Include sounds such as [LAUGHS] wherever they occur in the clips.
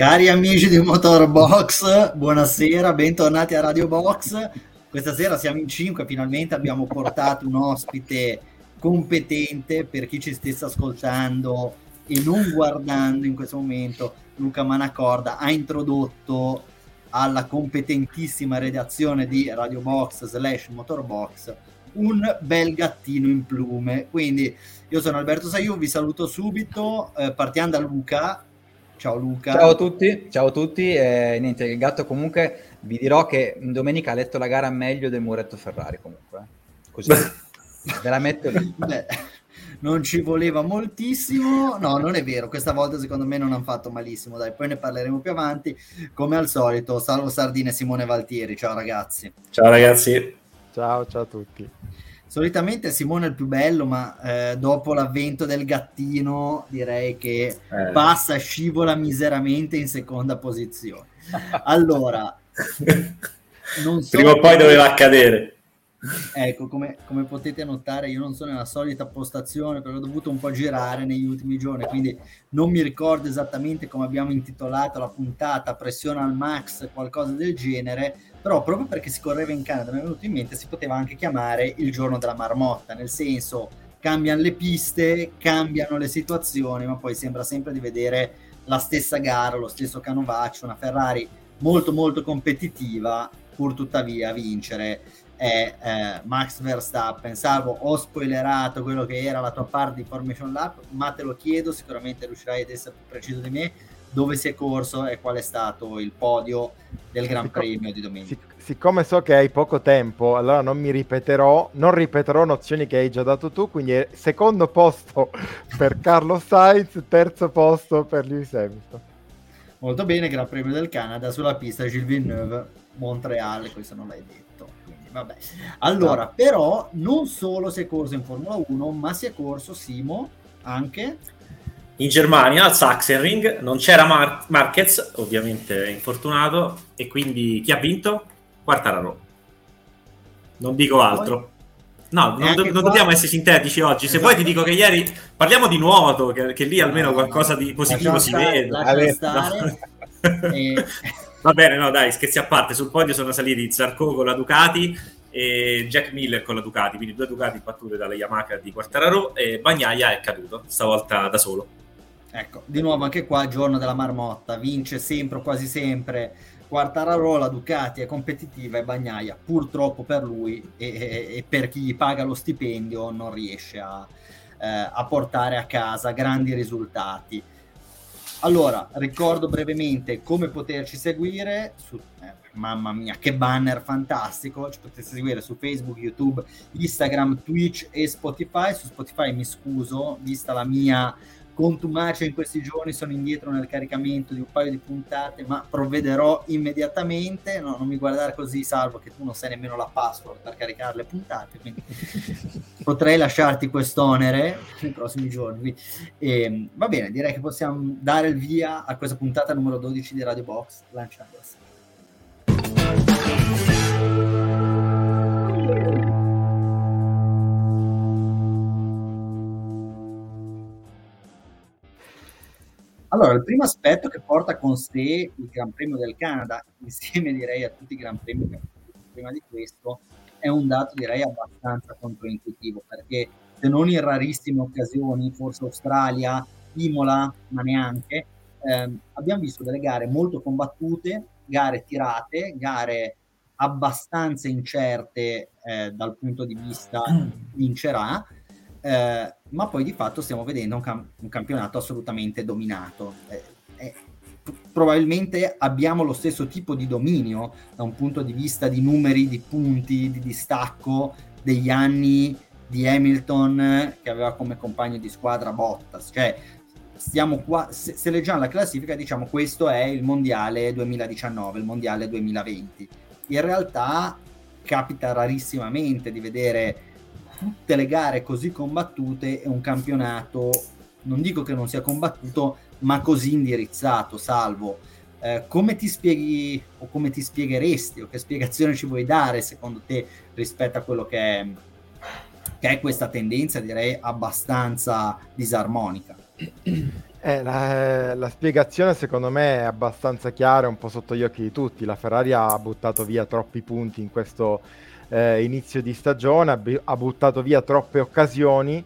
Cari amici di Motorbox, buonasera, bentornati a Radio Box. Questa sera siamo in cinque, finalmente abbiamo portato un ospite competente per chi ci stesse ascoltando e non guardando in questo momento. Luca Manacorda ha introdotto alla competentissima redazione di Radio Box slash Motorbox un bel gattino in plume. Quindi io sono Alberto Saiu, vi saluto subito, eh, partiamo da Luca. Ciao Luca. Ciao a tutti, ciao a tutti. Eh, niente, il gatto comunque vi dirò che domenica ha letto la gara meglio del muretto Ferrari comunque. Eh. Così. [LAUGHS] Ve la metto lì. Beh, non ci voleva moltissimo. No, non è vero. Questa volta secondo me non hanno fatto malissimo. Dai, poi ne parleremo più avanti. Come al solito, salvo Sardine e Simone Valtieri. Ciao ragazzi. Ciao ragazzi. Ciao, ciao a tutti. Solitamente Simone è il più bello, ma eh, dopo l'avvento del gattino direi che eh. passa, scivola miseramente in seconda posizione. Allora, [LAUGHS] non so prima o poi doveva accadere. Ecco, come, come, potete notare, io non sono nella solita postazione perché ho dovuto un po' girare negli ultimi giorni, quindi non mi ricordo esattamente come abbiamo intitolato la puntata, pressione al max, qualcosa del genere, però proprio perché si correva in Canada mi è venuto in mente si poteva anche chiamare il giorno della marmotta, nel senso cambiano le piste, cambiano le situazioni, ma poi sembra sempre di vedere la stessa gara, lo stesso canovaccio, una Ferrari molto molto competitiva, pur tuttavia vincere è eh, Max Verstappen. Salvo, ho spoilerato quello che era la tua parte di Formation Lab, ma te lo chiedo, sicuramente riuscirai ad essere più preciso di me dove si è corso e qual è stato il podio del Gran Siccome, Premio di domenica. Sic- siccome so che hai poco tempo, allora non mi ripeterò, non ripeterò nozioni che hai già dato tu, quindi secondo posto [LAUGHS] per Carlo Sainz, terzo posto per Lewis Hamilton. Molto bene, Gran Premio del Canada sulla pista Gilles Villeneuve, Montreal, questo non l'hai detto. Vabbè. Allora, no. però non solo si è corso in Formula 1, ma si è corso Simo anche in Germania al Sachsenring non c'era Mar- Marquez, ovviamente infortunato, e quindi chi ha vinto? Quartararo. Non dico altro. No, non, do- non, dobbiamo essere sintetici oggi. Se vuoi ti dico che ieri parliamo di nuoto, che, che lì almeno qualcosa di positivo si vede. No. e... [LAUGHS] Va bene, no dai, scherzi a parte. Sul podio sono saliti Zarco con la Ducati e Jack Miller con la Ducati, quindi due Ducati battute dalla Yamaha di Quartararo e Bagnaia è caduto, stavolta da solo. Ecco, di nuovo anche qua giorno della marmotta, vince sempre, quasi sempre Quartararo, la Ducati è competitiva e Bagnaia purtroppo per lui e, e, e per chi gli paga lo stipendio non riesce a, eh, a portare a casa grandi risultati. Allora, ricordo brevemente come poterci seguire su, eh, mamma mia, che banner fantastico! Ci potete seguire su Facebook, YouTube, Instagram, Twitch e Spotify. Su Spotify mi scuso, vista la mia contumacia in questi giorni, sono indietro nel caricamento di un paio di puntate, ma provvederò immediatamente. No, non mi guardare così, salvo che tu non sai nemmeno la password per caricare le puntate, quindi [LAUGHS] potrei lasciarti quest'onere nei prossimi giorni. E, ehm, va bene, direi che possiamo dare il via a questa puntata numero 12 di Radio Box, lanciando la Allora, il primo aspetto che porta con sé il Gran Premio del Canada, [LAUGHS] insieme direi a tutti i Gran Premi prima di questo, è un dato direi abbastanza controintuitivo, perché se non in rarissime occasioni, forse Australia, Imola, ma neanche, ehm, abbiamo visto delle gare molto combattute, gare tirate, gare abbastanza incerte eh, dal punto di vista [CLEARS THROAT] vincerà, eh, ma poi di fatto stiamo vedendo un, cam- un campionato assolutamente dominato. Eh, eh, probabilmente abbiamo lo stesso tipo di dominio da un punto di vista di numeri, di punti, di distacco degli anni di Hamilton che aveva come compagno di squadra Bottas. Cioè, stiamo qua, se, se leggiamo la classifica, diciamo questo è il mondiale 2019, il mondiale 2020. In realtà capita rarissimamente di vedere tutte le gare così combattute e un campionato, non dico che non sia combattuto, ma così indirizzato, salvo. Eh, come ti spieghi o come ti spiegheresti o che spiegazione ci vuoi dare secondo te rispetto a quello che è, che è questa tendenza direi abbastanza disarmonica? Eh, la, la, spiegazione secondo me è abbastanza chiara, un po' sotto gli occhi di tutti. La Ferrari ha buttato via troppi punti in questo eh, inizio di stagione, ha, ha, buttato via troppe occasioni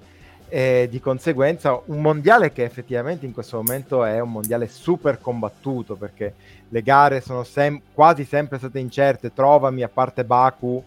e di conseguenza un mondiale che effettivamente in questo momento è un mondiale super combattuto perché le gare sono sem- quasi sempre state incerte. Trovami a parte Baku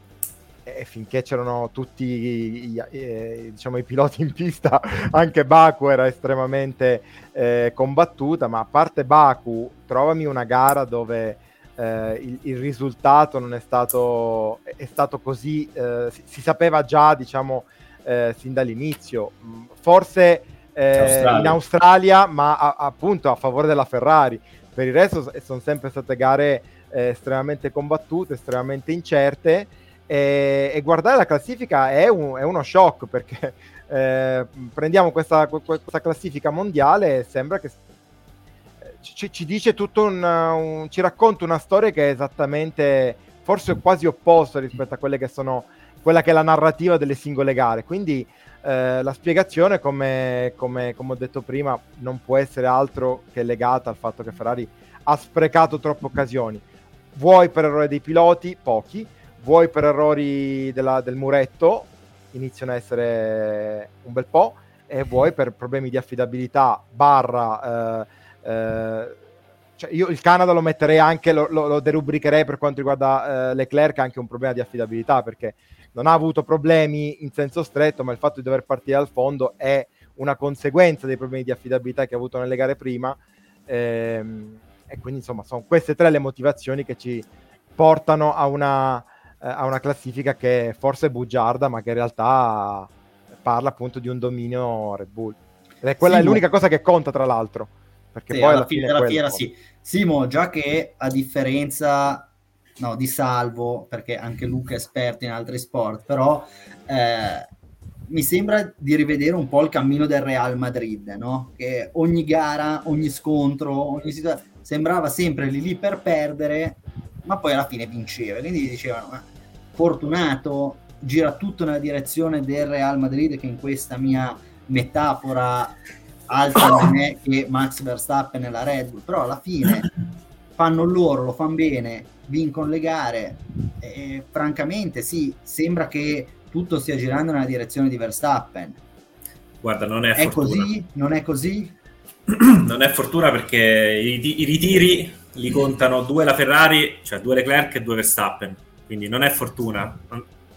e finché c'erano tutti i, i, diciamo, i, piloti in pista, [LAUGHS] anche Baku era estremamente eh, combattuta, ma a parte Baku, trovami una gara dove eh, il, il, risultato non è stato, è stato così, eh, si, si, sapeva già, diciamo, eh, sin dall'inizio. Mm, forse eh, Australia. in Australia, ma a, appunto a favore della Ferrari. Per il resto sono sempre state gare eh, estremamente combattute, estremamente incerte e, e guardare la classifica è, un, è uno shock perché [LAUGHS] eh, prendiamo questa, questa, classifica mondiale e sembra che ci, ci dice tutto un, un, ci racconta una storia che è esattamente forse quasi opposta rispetto a quelle che sono quella che è la narrativa delle singole gare. Quindi eh, la spiegazione come, come, come ho detto prima non può essere altro che legata al fatto che Ferrari ha sprecato troppe occasioni. Vuoi per errore dei piloti? Pochi. Vuoi per errori della, del muretto, iniziano a essere un bel po', e vuoi per problemi di affidabilità, barra... Eh, eh, cioè io il Canada lo metterei anche, lo, lo, lo derubricherei per quanto riguarda eh, Leclerc anche un problema di affidabilità, perché non ha avuto problemi in senso stretto, ma il fatto di dover partire dal fondo è una conseguenza dei problemi di affidabilità che ha avuto nelle gare prima. Ehm, e quindi insomma sono queste tre le motivazioni che ci portano a una, eh, a una classifica che forse è bugiarda, ma che in realtà parla appunto di un dominio Red Bull. Ed è quella Simo. è l'unica cosa che conta, tra l'altro. Perché sì, poi alla, fine della fiera sì. Simo, già che a differenza no, di Salvo, perché anche Luca è esperto in altri sport, però eh, mi sembra di rivedere un po' il cammino del Real Madrid, no? Che ogni gara, ogni scontro, ogni situazione sembrava sempre lì lì per perdere ma poi alla fine vinceva. Quindi dicevano, ma fortunato, gira tutto nella direzione del Real Madrid che in questa mia metafora altro non è che Max Verstappen e la Red Bull, però alla fine fanno loro, lo fanno bene, vincono le gare e francamente sì, sembra che tutto stia girando nella direzione di Verstappen. Guarda, non è, è così? Non è così? [CLEARS THROAT] non è fortuna perché i, i ritiri li contano due la Ferrari, cioè due Leclerc e due Verstappen. Quindi non è fortuna,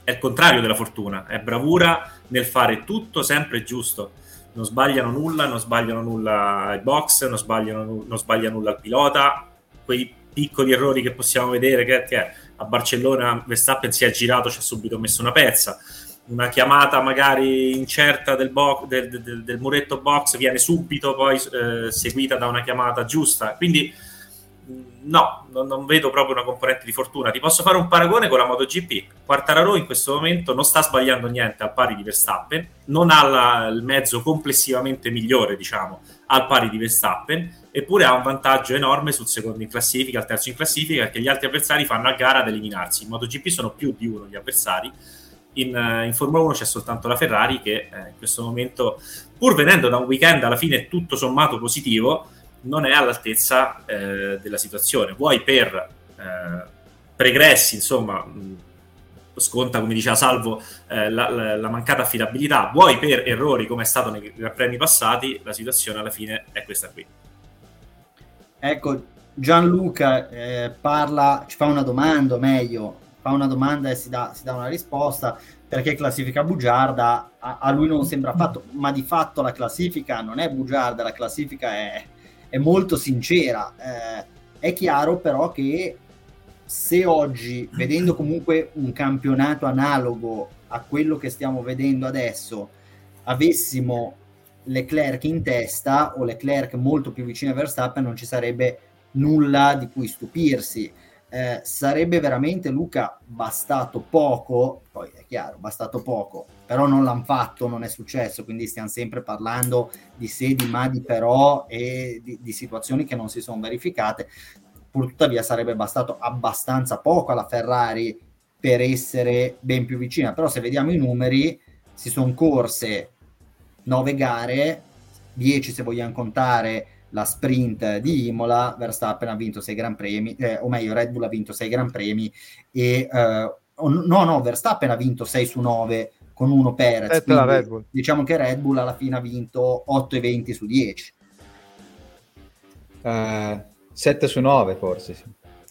è il contrario della fortuna, è bravura nel fare tutto sempre giusto. Non sbagliano nulla, non sbagliano nulla i box, non sbagliano, non sbaglia nulla il pilota. Quei piccoli errori che possiamo vedere che, che a Barcellona Verstappen si è girato, ci ha subito messo una pezza una chiamata magari incerta del, bo- del, del, del muretto box viene subito poi eh, seguita da una chiamata giusta. Quindi no, non, non, vedo proprio una componente di fortuna. Ti posso fare un paragone con la MotoGP. Quartararo in questo momento non sta sbagliando niente al pari di Verstappen, non ha la, il mezzo complessivamente migliore, diciamo, al pari di Verstappen, eppure ha un vantaggio enorme sul secondo in classifica, al terzo in classifica, perché gli altri avversari fanno a gara ad eliminarsi. In MotoGP sono più di uno gli avversari. In, uh, in Formula 1 c'è soltanto la Ferrari che eh, in questo momento, pur venendo da un weekend alla fine tutto sommato positivo, non è all'altezza eh, della situazione. Vuoi per eh, pregressi, insomma, mh, sconta, come diceva Salvo, eh, la, la, la, mancata affidabilità, vuoi per errori come è stato nei premi passati, la situazione alla fine è questa qui. Ecco, Gianluca eh, parla, ci fa una domanda, meglio, fa una domanda e si dà, si dà una risposta perché classifica bugiarda a, a, lui non sembra affatto, ma di fatto la classifica non è bugiarda, la classifica è, è molto sincera. Eh, è chiaro però che se oggi, vedendo comunque un campionato analogo a quello che stiamo vedendo adesso, avessimo Leclerc in testa o Leclerc molto più vicino a Verstappen, non ci sarebbe nulla di cui stupirsi eh, sarebbe veramente Luca bastato poco, poi è chiaro, bastato poco, però non l'hanno fatto, non è successo, quindi stiamo sempre parlando di se, di ma, di però e di, di situazioni che non si sono verificate. Purtuttavia sarebbe bastato abbastanza poco alla Ferrari per essere ben più vicina, però se vediamo i numeri, si sono corse nove gare, 10 se vogliamo contare la sprint di Imola, Verstappen ha vinto 6 Gran Premi, eh, o meglio Red Bull ha vinto 6 Gran Premi e eh, no, no, Verstappen ha vinto 6 su 9 con uno Perez. Quindi, diciamo che Red Bull alla fine ha vinto 8 e 20 su 10. Uh, 7 su 9 forse, sì.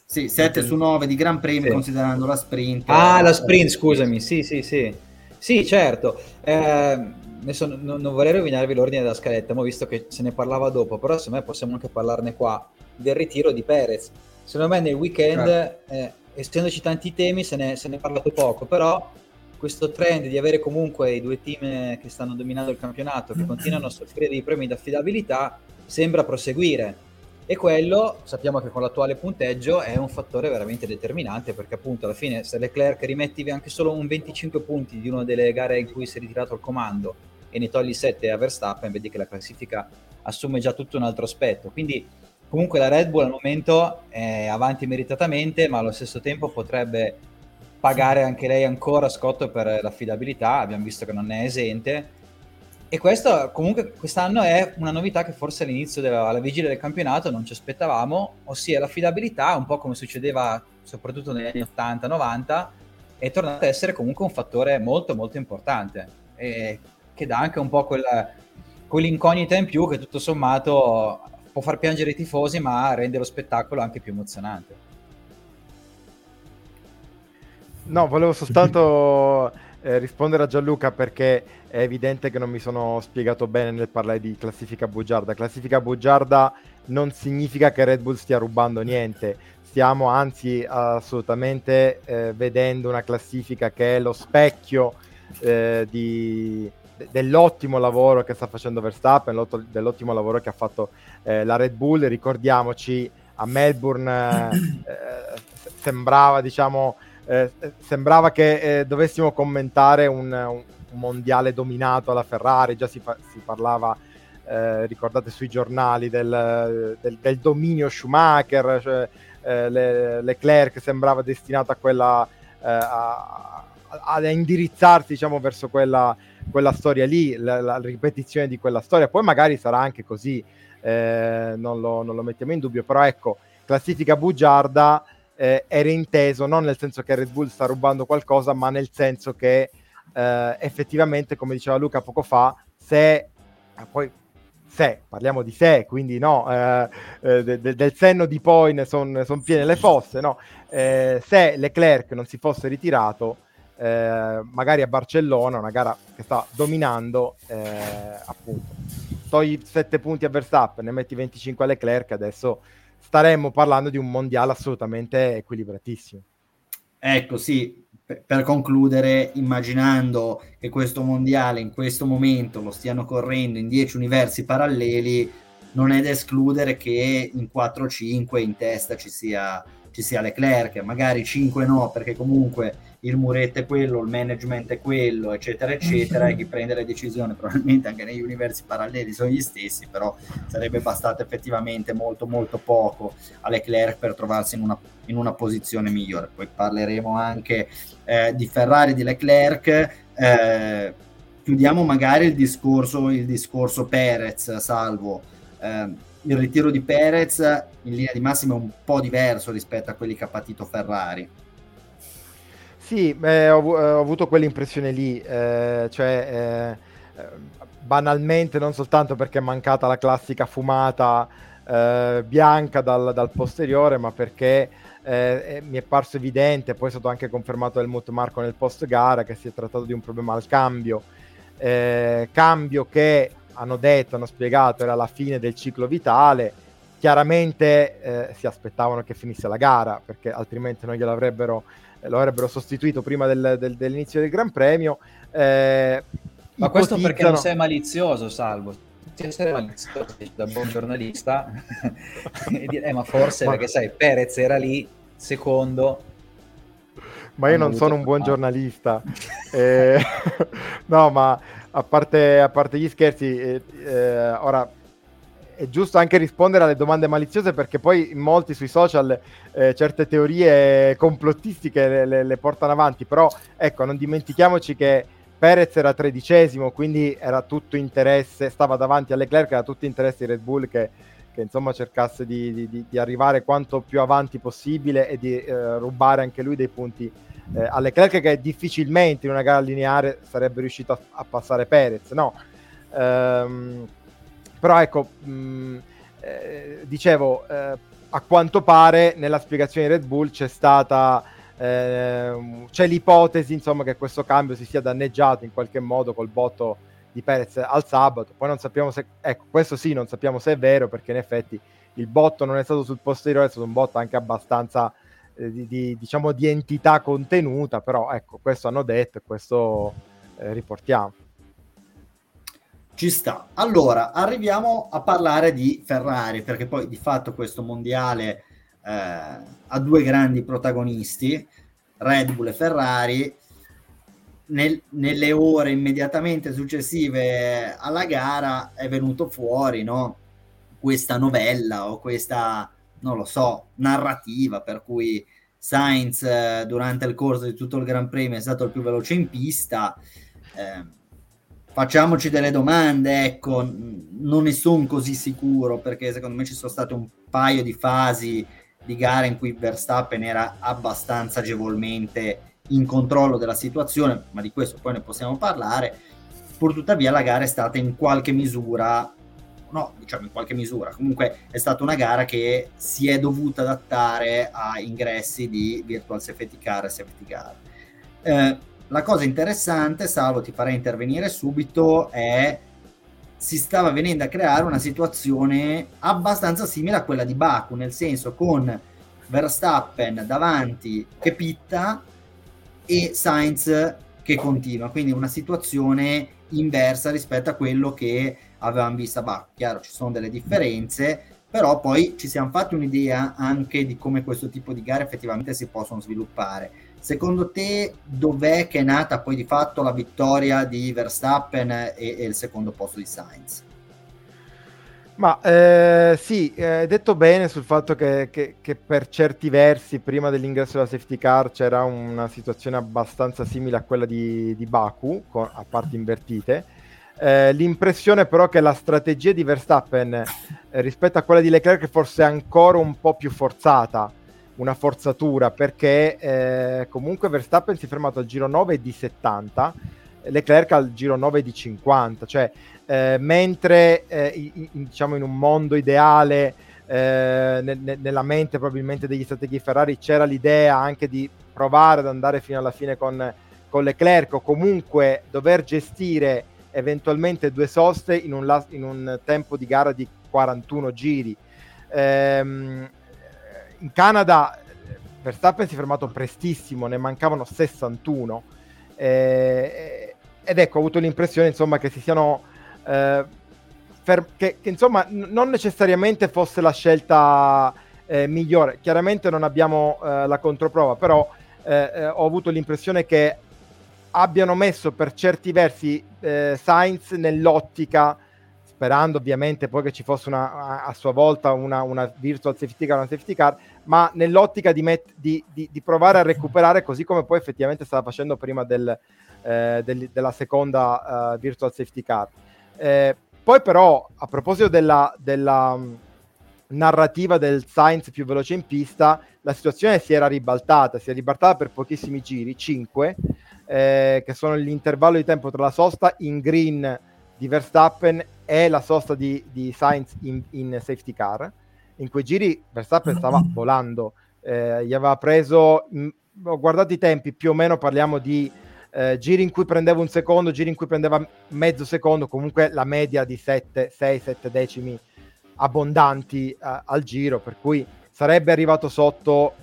Sì, 7 su 9 di Gran Premi sì. considerando la sprint. Ah, la sprint, scusami, sì, sì, sì. Sì, certo. Eh, adesso non, non, vorrei rovinarvi l'ordine della scaletta, ma visto che se ne parlava dopo, però secondo me possiamo anche parlarne qua, del ritiro di Perez. Secondo me nel weekend, certo. eh, essendoci tanti temi, se ne, se ne è parlato poco, però questo trend di avere comunque i due team che stanno dominando il campionato, che continuano a soffrire di problemi di affidabilità, sembra proseguire e quello sappiamo che con l'attuale punteggio è un fattore veramente determinante perché appunto alla fine se Leclerc rimetti anche solo un 25 punti di una delle gare in cui si è ritirato il comando e ne togli 7 a Verstappen vedi che la classifica assume già tutto un altro aspetto. Quindi comunque la Red Bull al momento è avanti meritatamente ma allo stesso tempo potrebbe pagare anche lei ancora scotto per l'affidabilità. Abbiamo visto che non è esente. E questo comunque quest'anno è una novità che forse all'inizio, della, alla vigilia del campionato non ci aspettavamo, ossia l'affidabilità, un po' come succedeva soprattutto negli anni 80-90, è tornata ad essere comunque un fattore molto molto importante. E che dà anche un po' quella, quell'incognita in più che tutto sommato può far piangere i tifosi ma rende lo spettacolo anche più emozionante. No, volevo soltanto [LAUGHS] eh, rispondere a Gianluca perché è evidente che non mi sono spiegato bene nel parlare di classifica bugiarda. Classifica bugiarda non significa che Red Bull stia rubando niente, stiamo anzi assolutamente eh, vedendo una classifica che è lo specchio eh, di, dell'ottimo lavoro che sta facendo Verstappen, dell'ottimo lavoro che ha fatto eh, la Red Bull. Ricordiamoci, a Melbourne eh, sembrava, diciamo, eh, sembrava che eh, dovessimo commentare un, un, mondiale dominato alla Ferrari, già si, fa- si parlava, eh, ricordate sui giornali, del, del, del dominio Schumacher, cioè, eh, le, Leclerc sembrava destinato a quella... Eh, a, ad indirizzarsi diciamo verso quella, quella storia lì, la, la, ripetizione di quella storia. Poi magari sarà anche così, eh, non lo, non, lo, mettiamo in dubbio, però ecco, classifica bugiarda eh, era inteso non nel senso che Red Bull sta rubando qualcosa, ma nel senso che eh, effettivamente, come diceva Luca poco fa, se poi se, parliamo di se, quindi no, eh, eh, de, de, del senno di poi ne sono son piene le fosse, no? Eh, se Leclerc non si fosse ritirato, eh, magari a Barcellona, una gara che sta dominando, appunto, togli 7 punti a Verstappen, ne metti 25 a Leclerc, adesso staremmo parlando di un mondiale assolutamente equilibratissimo. Ecco, sì, per concludere, immaginando che questo mondiale in questo momento lo stiano correndo in 10 universi paralleli, non è da escludere che in 4-5 in testa ci sia, ci sia Leclerc, magari 5 no, perché comunque il muretto è quello, il management è quello, eccetera, eccetera, e chi prende le decisioni probabilmente anche negli universi paralleli sono gli stessi, però sarebbe bastato effettivamente molto molto poco a Leclerc per trovarsi in una, in una posizione migliore. Poi parleremo anche eh, di Ferrari, di Leclerc. Eh, chiudiamo magari il discorso, il discorso Perez, salvo. Eh, il ritiro di Perez in linea di massima è un po' diverso rispetto a quelli che ha patito Ferrari sì, eh, ho, eh, ho, avuto quell'impressione lì, eh, cioè eh, banalmente non soltanto perché è mancata la classica fumata eh, bianca dal, dal, posteriore, ma perché eh, mi è parso evidente, poi è stato anche confermato Helmut Marco nel post gara, che si è trattato di un problema al cambio, cambio che hanno detto, hanno spiegato era la fine del ciclo vitale, chiaramente si aspettavano che finisse la gara, perché altrimenti non gliel'avrebbero lo avrebbero sostituito prima del, del, dell'inizio del Gran Premio. Eh, Ma questo perché non sei malizioso, Salvo. Se essere malizioso da buon giornalista, [LAUGHS] eh, ma forse ma... perché sai, Perez era lì, secondo. Ma io non sono un buon giornalista. eh, [LAUGHS] no, ma a parte, a parte gli scherzi, eh, eh ora è giusto anche rispondere alle domande maliziose perché poi molti sui social eh, certe teorie complottistiche le, le, le, portano avanti, però ecco, non dimentichiamoci che Perez era tredicesimo, quindi era tutto interesse, stava davanti a Leclerc, era tutto interesse di Red Bull che, che insomma cercasse di, di, di, arrivare quanto più avanti possibile e di eh, rubare anche lui dei punti eh, a Leclerc che difficilmente in una gara lineare sarebbe riuscito a, a passare Perez, no? Ehm, però ecco, mh, eh, dicevo, eh, a quanto pare nella spiegazione di Red Bull c'è stata eh, c'è l'ipotesi insomma che questo cambio si sia danneggiato in qualche modo col botto di Perez al sabato. Poi non sappiamo se ecco questo sì non sappiamo se è vero perché in effetti il botto non è stato sul posteriore è stato un botto anche abbastanza eh, di, di, diciamo di entità contenuta però ecco questo hanno detto e questo eh, riportiamo ci sta. Allora, arriviamo a parlare di Ferrari, perché poi di fatto questo mondiale eh, ha due grandi protagonisti, Red Bull e Ferrari. Nel, nelle ore immediatamente successive alla gara è venuto fuori no? questa novella o questa, non lo so, narrativa per cui Sainz eh, durante il corso di tutto il Gran Premio è stato il più veloce in pista. Eh, facciamoci delle domande, ecco, non ne sono così sicuro perché secondo me ci sono state un paio di fasi di gara in cui Verstappen era abbastanza agevolmente in controllo della situazione, ma di questo poi ne possiamo parlare. Purtuttavia la gara è stata in qualche misura, no, diciamo in qualche misura, comunque è stata una gara che si è dovuta adattare a ingressi di virtual safety car e safety car. Eh, la cosa interessante, Salvo ti farei intervenire subito, è si stava venendo a creare una situazione abbastanza simile a quella di Baku, nel senso con Verstappen davanti che pitta e Sainz che continua, quindi una situazione inversa rispetto a quello che avevamo visto a Baku. Chiaro, ci sono delle differenze, però poi ci siamo fatti un'idea anche di come questo tipo di gare effettivamente si possono sviluppare Secondo te dov'è che è nata poi di fatto la vittoria di Verstappen e, e il secondo posto di Sainz? Ma eh, sì, eh, detto bene sul fatto che, che, che, per certi versi prima dell'ingresso della safety car c'era una situazione abbastanza simile a quella di, di Baku, con, a parti invertite. Eh, l'impressione però che la strategia di Verstappen eh, rispetto a quella di Leclerc fosse ancora un po' più forzata una forzatura perché eh, comunque Verstappen si è fermato al giro 9 di 70 Leclerc al giro 9 di 50 cioè eh, mentre eh, in, diciamo in un mondo ideale eh, ne, ne, nella mente probabilmente degli strateghi Ferrari c'era l'idea anche di provare ad andare fino alla fine con, con Leclerc o comunque dover gestire eventualmente due soste in un, in un tempo di gara di 41 giri. Ehm, in Canada Verstappen si è fermato prestissimo, ne mancavano 61 eh, ed ecco ho avuto l'impressione insomma che si siano eh, fer- che, che, insomma n- non necessariamente fosse la scelta eh, migliore. Chiaramente non abbiamo eh, la controprova però eh, eh, ho avuto l'impressione che abbiano messo per certi versi Sainz nell'ottica sperando ovviamente poi che ci fosse una, a sua volta una, una virtual safety car, una safety car, ma nell'ottica di, met- di, di, di, provare a recuperare così come poi effettivamente stava facendo prima del, eh, del, della seconda uh, virtual safety car. Eh, poi però a proposito della, della um, narrativa del Sainz più veloce in pista, la situazione si era ribaltata, si è ribaltata per pochissimi giri, 5, eh, che sono l'intervallo di tempo tra la sosta in green di Verstappen e la sosta di, di Sainz in, in, safety car. In quei giri Verstappen stava volando, eh, gli aveva preso, mh, ho guardato i tempi, più o meno parliamo di eh, giri in cui prendeva un secondo, giri in cui prendeva mezzo secondo, comunque la media di 7, 6, 7 decimi abbondanti eh, al giro, per cui sarebbe arrivato sotto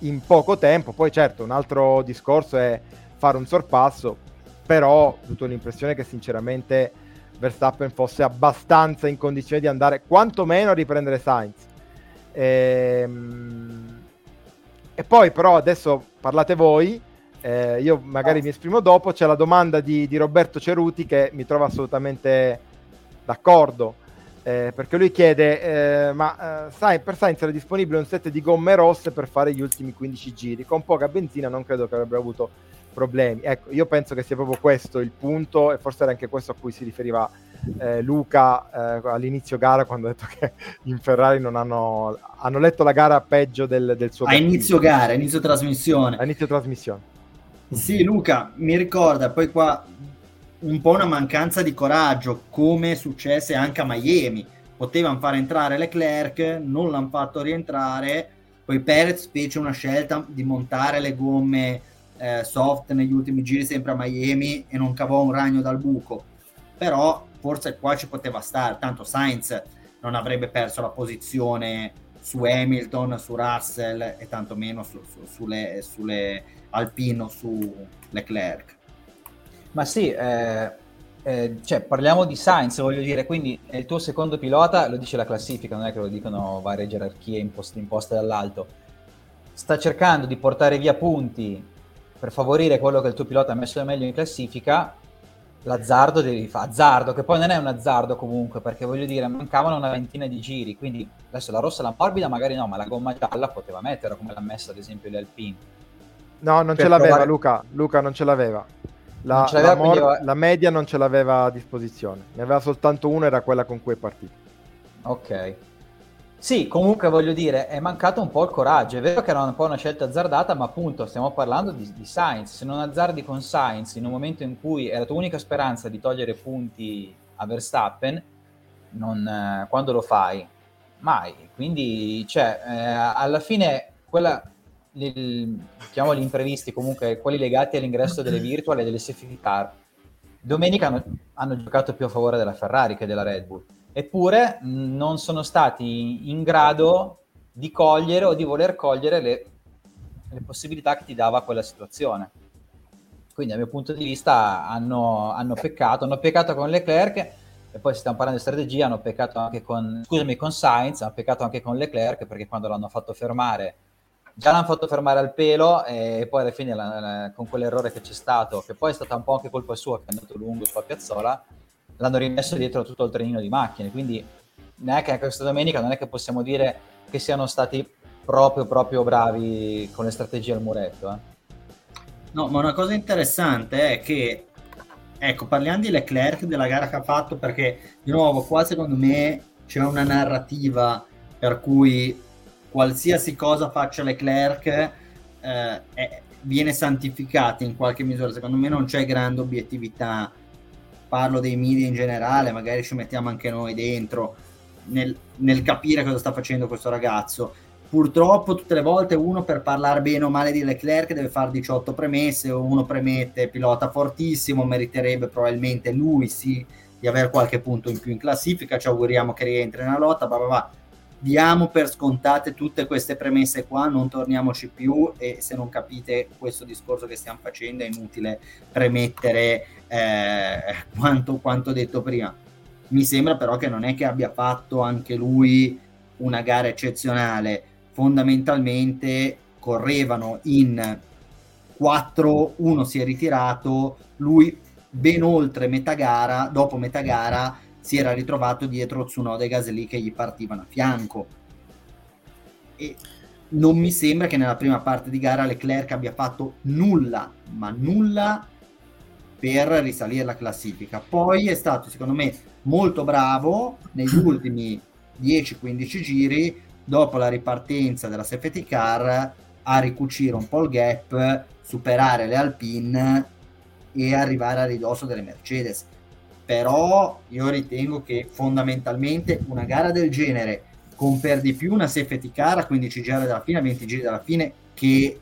in poco tempo. Poi certo, un altro discorso è fare un sorpasso, però ho avuto l'impressione che sinceramente Verstappen fosse abbastanza in condizione di andare quantomeno a riprendere Sainz. E, ehm, e poi però adesso parlate voi, eh, io magari mi esprimo dopo, c'è la domanda di, di Roberto Ceruti che mi trova assolutamente d'accordo. Eh, perché lui chiede: eh, Ma eh, sai, per Sainz era disponibile un set di gomme rosse per fare gli ultimi 15 giri. Con poca benzina non credo che avrebbero avuto problemi. Ecco, io penso che sia proprio questo il punto e forse era anche questo a cui si riferiva eh, Luca eh, all'inizio gara quando ha detto che [LAUGHS] in Ferrari non hanno, hanno letto la gara peggio del, del suo... A inizio gara, inizio trasmissione. A inizio trasmissione. Sì, Luca, mi ricorda poi qua un po' una mancanza di coraggio, come successe anche a Miami. Potevano far entrare Leclerc, non l'hanno fatto rientrare, poi Perez fece una scelta di montare le gomme eh, soft negli ultimi giri sempre a Miami e non cavò un ragno dal buco. Però forse qua ci poteva stare, tanto Sainz non avrebbe perso la posizione su Hamilton, su Russell e tantomeno su, su, sulle, sulle Alpine o su Leclerc. Ma sì, eh, eh, cioè, parliamo di Sainz, voglio dire, quindi è il tuo secondo pilota, lo dice la classifica, non è che lo dicono varie gerarchie imposte, imposte dall'alto. Sta cercando di portare via punti per favorire quello che il tuo pilota ha messo meglio in classifica, l'azzardo devi fare. Azzardo, che poi non è un azzardo comunque, perché voglio dire, mancavano una ventina di giri, quindi adesso la rossa, la morbida magari no, ma la gomma gialla poteva metterla come l'ha messa ad esempio l'Alpine. No, non ce l'aveva provare... Luca, Luca non ce l'aveva. La, la, mor- io... la, media non ce l'aveva a disposizione, ne aveva soltanto una, era quella con cui è partito. Ok. Sì, comunque voglio dire, è mancato un po' il coraggio. È vero che era un po' una scelta azzardata, ma appunto stiamo parlando di, di Sainz. Se non azzardi con Sainz in un momento in cui è la tua unica speranza di togliere punti a Verstappen, non, eh, quando lo fai? Mai. Quindi, cioè, eh, alla fine, quella, li, chiamiamoli imprevisti, comunque quelli legati all'ingresso delle virtual e delle safety car, domenica hanno, hanno giocato più a favore della Ferrari che della Red Bull. Eppure non sono stati in grado di cogliere o di voler cogliere le, le possibilità che ti dava quella situazione. Quindi, dal mio punto di vista, hanno, hanno peccato. Hanno peccato con Leclerc e poi stiamo parlando di strategia, hanno peccato anche con, scusami, con Sainz, hanno peccato anche con Leclerc perché quando l'hanno fatto fermare già l'hanno fatto fermare al pelo e poi alla fine la, la, con quell'errore che c'è stato, che poi è stata un po' anche colpa sua che è andato lungo sulla piazzola, l'hanno rimesso dietro tutto il trenino di macchine, quindi neanche anche questa domenica non è che possiamo dire che siano stati proprio proprio bravi con le strategie al muretto. Eh. No, ma una cosa interessante è che, ecco, parliamo di Leclerc, della gara che ha fatto, perché di nuovo qua secondo me c'è una narrativa per cui qualsiasi cosa faccia Leclerc eh, è, viene santificata in qualche misura. Secondo me non c'è grande obiettività. Parlo dei media in generale, magari ci mettiamo anche noi dentro nel, nel capire cosa sta facendo questo ragazzo. Purtroppo tutte le volte uno per parlare bene o male di Leclerc deve fare 18 premesse o uno premette pilota fortissimo, meriterebbe probabilmente lui sì di avere qualche punto in più in classifica, ci auguriamo che rientri nella lotta, bah bah bah diamo per scontate tutte queste premesse qua, non torniamoci più e se non capite questo discorso che stiamo facendo è inutile premettere eh, quanto, quanto detto prima. Mi sembra però che non è che abbia fatto anche lui una gara eccezionale, fondamentalmente correvano in 4, uno si è ritirato, lui ben oltre metà gara, dopo metà gara si era ritrovato dietro Tsunoda e Gasly che gli partivano a fianco. E non mi sembra che nella prima parte di gara Leclerc abbia fatto nulla, ma nulla per risalire la classifica. Poi è stato, secondo me, molto bravo negli [CLEARS THROAT] ultimi 10-15 giri, dopo la ripartenza della safety car, a ricucire un po' il gap, superare le Alpine e arrivare a ridosso delle Mercedes però io ritengo che fondamentalmente una gara del genere con per di più una safety car a 15 giri dalla fine, a 20 giri dalla fine, che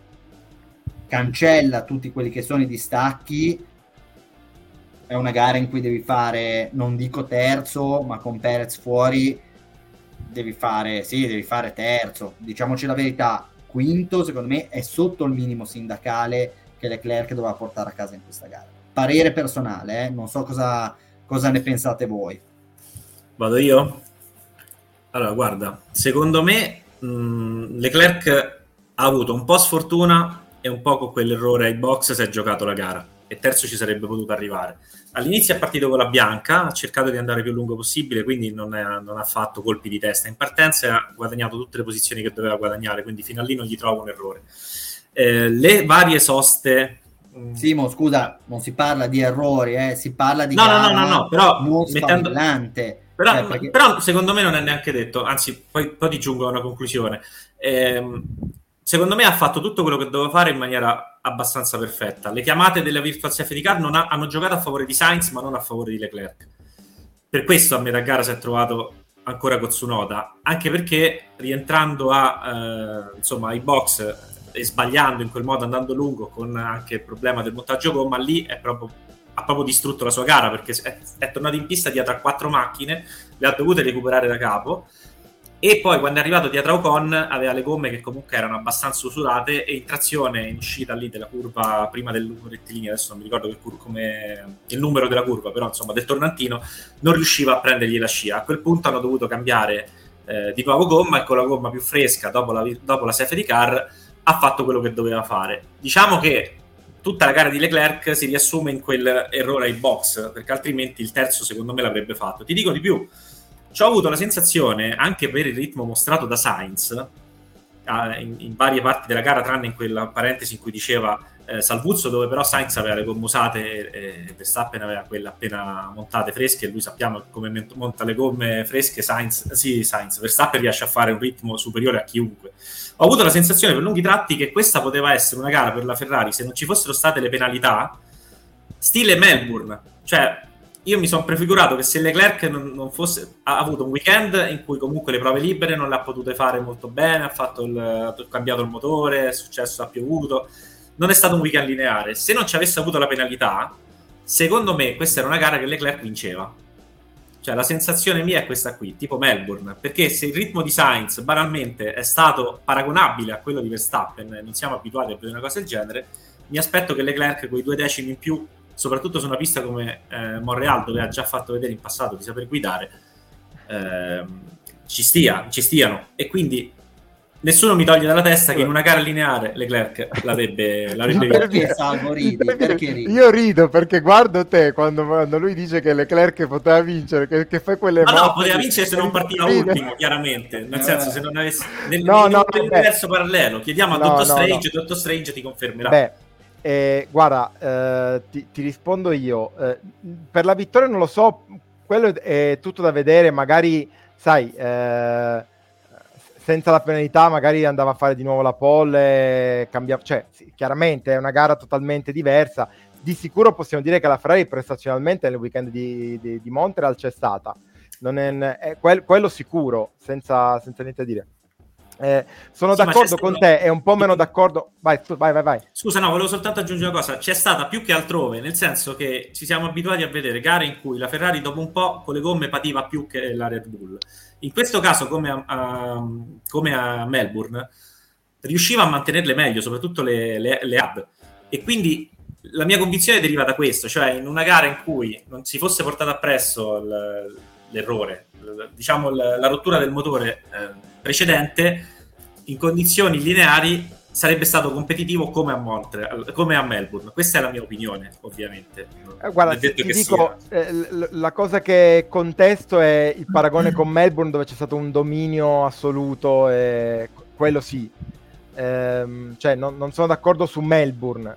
cancella tutti quelli che sono i distacchi, è una gara in cui devi fare, non dico terzo, ma con Perez fuori, devi fare, sì, devi fare terzo. Diciamoci la verità, quinto secondo me è sotto il minimo sindacale che Leclerc doveva portare a casa in questa gara. Parere personale, eh? non so cosa Cosa ne pensate voi? Vado io? Allora, guarda, secondo me mh, mm, Leclerc ha avuto un po' sfortuna e un po' con quell'errore ai box si è giocato la gara e terzo ci sarebbe potuto arrivare. All'inizio è partito con la bianca, ha cercato di andare più lungo possibile, quindi non, è, non, ha fatto colpi di testa in partenza e ha guadagnato tutte le posizioni che doveva guadagnare, quindi fino a lì non gli trovo un errore. Eh, le varie soste. Simo, scusa, non si parla di errori, eh, si parla di no, no, no, no, no, però non mettendo... Però, cioè, perché... però, secondo me non è neanche detto, anzi, poi, poi ti giungo a una conclusione. Eh, secondo me ha fatto tutto quello che doveva fare in maniera abbastanza perfetta. Le chiamate della Virtual Safety Car ha, hanno giocato a favore di Sainz, ma non a favore di Leclerc. Per questo a metà gara si è trovato ancora con Tsunoda, anche perché rientrando a, eh, insomma, ai box e sbagliando in quel modo, andando lungo, con anche il problema del montaggio gomma, lì proprio, ha proprio distrutto la sua gara perché è, è tornato in pista dietro a quattro macchine, le ha dovute recuperare da capo. E poi quando è arrivato dietro a Ocon aveva le gomme che comunque erano abbastanza usurate e in trazione in uscita lì della curva prima del rettilineo, adesso non mi ricordo che cur- come il numero della curva, però insomma del tornantino, non riusciva a prendergli la scia. A quel punto hanno dovuto cambiare eh, di nuovo gomma e con la gomma più fresca dopo la, dopo la safety car ha fatto quello che doveva fare. Diciamo che tutta la gara di Leclerc si riassume in quell'errore ai box, perché altrimenti il terzo secondo me l'avrebbe fatto. Ti dico di più, ci ho avuto la sensazione, anche per il ritmo mostrato da Sainz, in, in varie parti della gara, tranne in quella parentesi in cui diceva eh, Salvuzzo, dove però Sainz aveva le gomme usate e Verstappen aveva quelle appena montate fresche. Lui sappiamo come monta le gomme fresche. Sainz, sì, Sainz, Verstappen riesce a fare un ritmo superiore a chiunque. Ho avuto la sensazione per lunghi tratti che questa poteva essere una gara per la Ferrari se non ci fossero state le penalità, stile Melbourne. Cioè, io mi sono prefigurato che se Leclerc non, non fosse, ha avuto un weekend in cui comunque le prove libere non le ha potute fare molto bene, ha, il, ha cambiato il motore, è successo, ha piovuto non è stato un weekend lineare. Se non ci avesse avuto la penalità, secondo me questa era una gara che Leclerc vinceva. Cioè la sensazione mia è questa qui, tipo Melbourne, perché se il ritmo di Sainz banalmente è stato paragonabile a quello di Verstappen, non siamo abituati a vedere una cosa del genere, mi aspetto che Leclerc con i due decimi in più, soprattutto su una pista come eh, Monreal, dove ha già fatto vedere in passato di saper guidare, eh, ci, stia, ci stiano. E quindi nessuno mi toglie dalla testa che in una gara lineare Leclerc l'avrebbe, [LAUGHS] l'avrebbe perché salvo ridi? [LAUGHS] Perché ridi? Io rido perché guardo te quando, quando, lui dice che Leclerc poteva vincere, che, che fai quelle Ma no, poteva vincere se non partiva ultimo, chiaramente. Nel senso, se non avesse nel, no, no, un universo parallelo. Chiediamo a no, Dottor Strange, no. Dottor Strange ti confermerà. Beh, eh, guarda, eh, ti, ti, rispondo io. Eh, per la vittoria non lo so, quello è tutto da vedere, magari, sai, eh, senza la penalità magari andava a fare di nuovo la pole, cambiava, cioè sì, chiaramente è una gara totalmente diversa. Di sicuro possiamo dire che la Ferrari prestazionalmente nel weekend di, di, di Montreal c'è stata, è, è quel, quello sicuro, senza, senza niente da dire. Eh, sono sì, d'accordo con te, è un po' meno d'accordo. Vai, vai, vai, vai. Scusa, no, volevo soltanto aggiungere una cosa. C'è stata più che altrove, nel senso che ci siamo abituati a vedere gare in cui la Ferrari dopo un po' con le gomme pativa più che la Red Bull. In questo caso, come a, a, come a Melbourne, riusciva a mantenerle meglio, soprattutto le, le, le hub. E quindi la mia convinzione deriva da questo, cioè in una gara in cui non si fosse portato appresso l'errore, diciamo la rottura del motore eh, precedente, in condizioni lineari sarebbe stato competitivo come a, Montreal, come a Melbourne. Questa è la mia opinione, ovviamente. Eh, guarda, ti dico, eh, la cosa che contesto è il paragone con Melbourne dove c'è stato un dominio assoluto e quello sì. Ehm, cioè, non, non, sono d'accordo su Melbourne,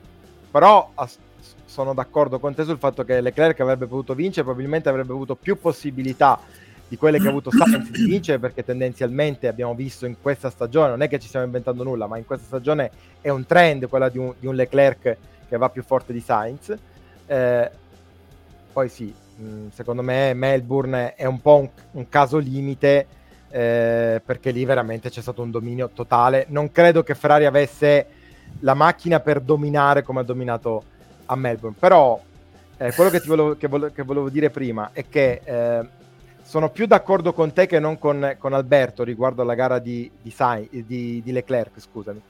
però as- sono d'accordo con te sul fatto che Leclerc avrebbe potuto vincere, probabilmente avrebbe avuto più possibilità di quelle che ha avuto Sainz di [COUGHS] vincere perché tendenzialmente abbiamo visto in questa stagione, non è che ci stiamo inventando nulla, ma in questa stagione è un trend quella di un, di un Leclerc che va più forte di Sainz. Eh, poi sì, mh, secondo me Melbourne è un po' un, un caso limite eh, perché lì veramente c'è stato un dominio totale. Non credo che Ferrari avesse la macchina per dominare come ha dominato a Melbourne, però eh, quello che, volevo, che, volevo, che, volevo, dire prima è che eh, sono più d'accordo con te che non con, con Alberto riguardo alla gara di, di, Sainz, di, di Leclerc, scusami,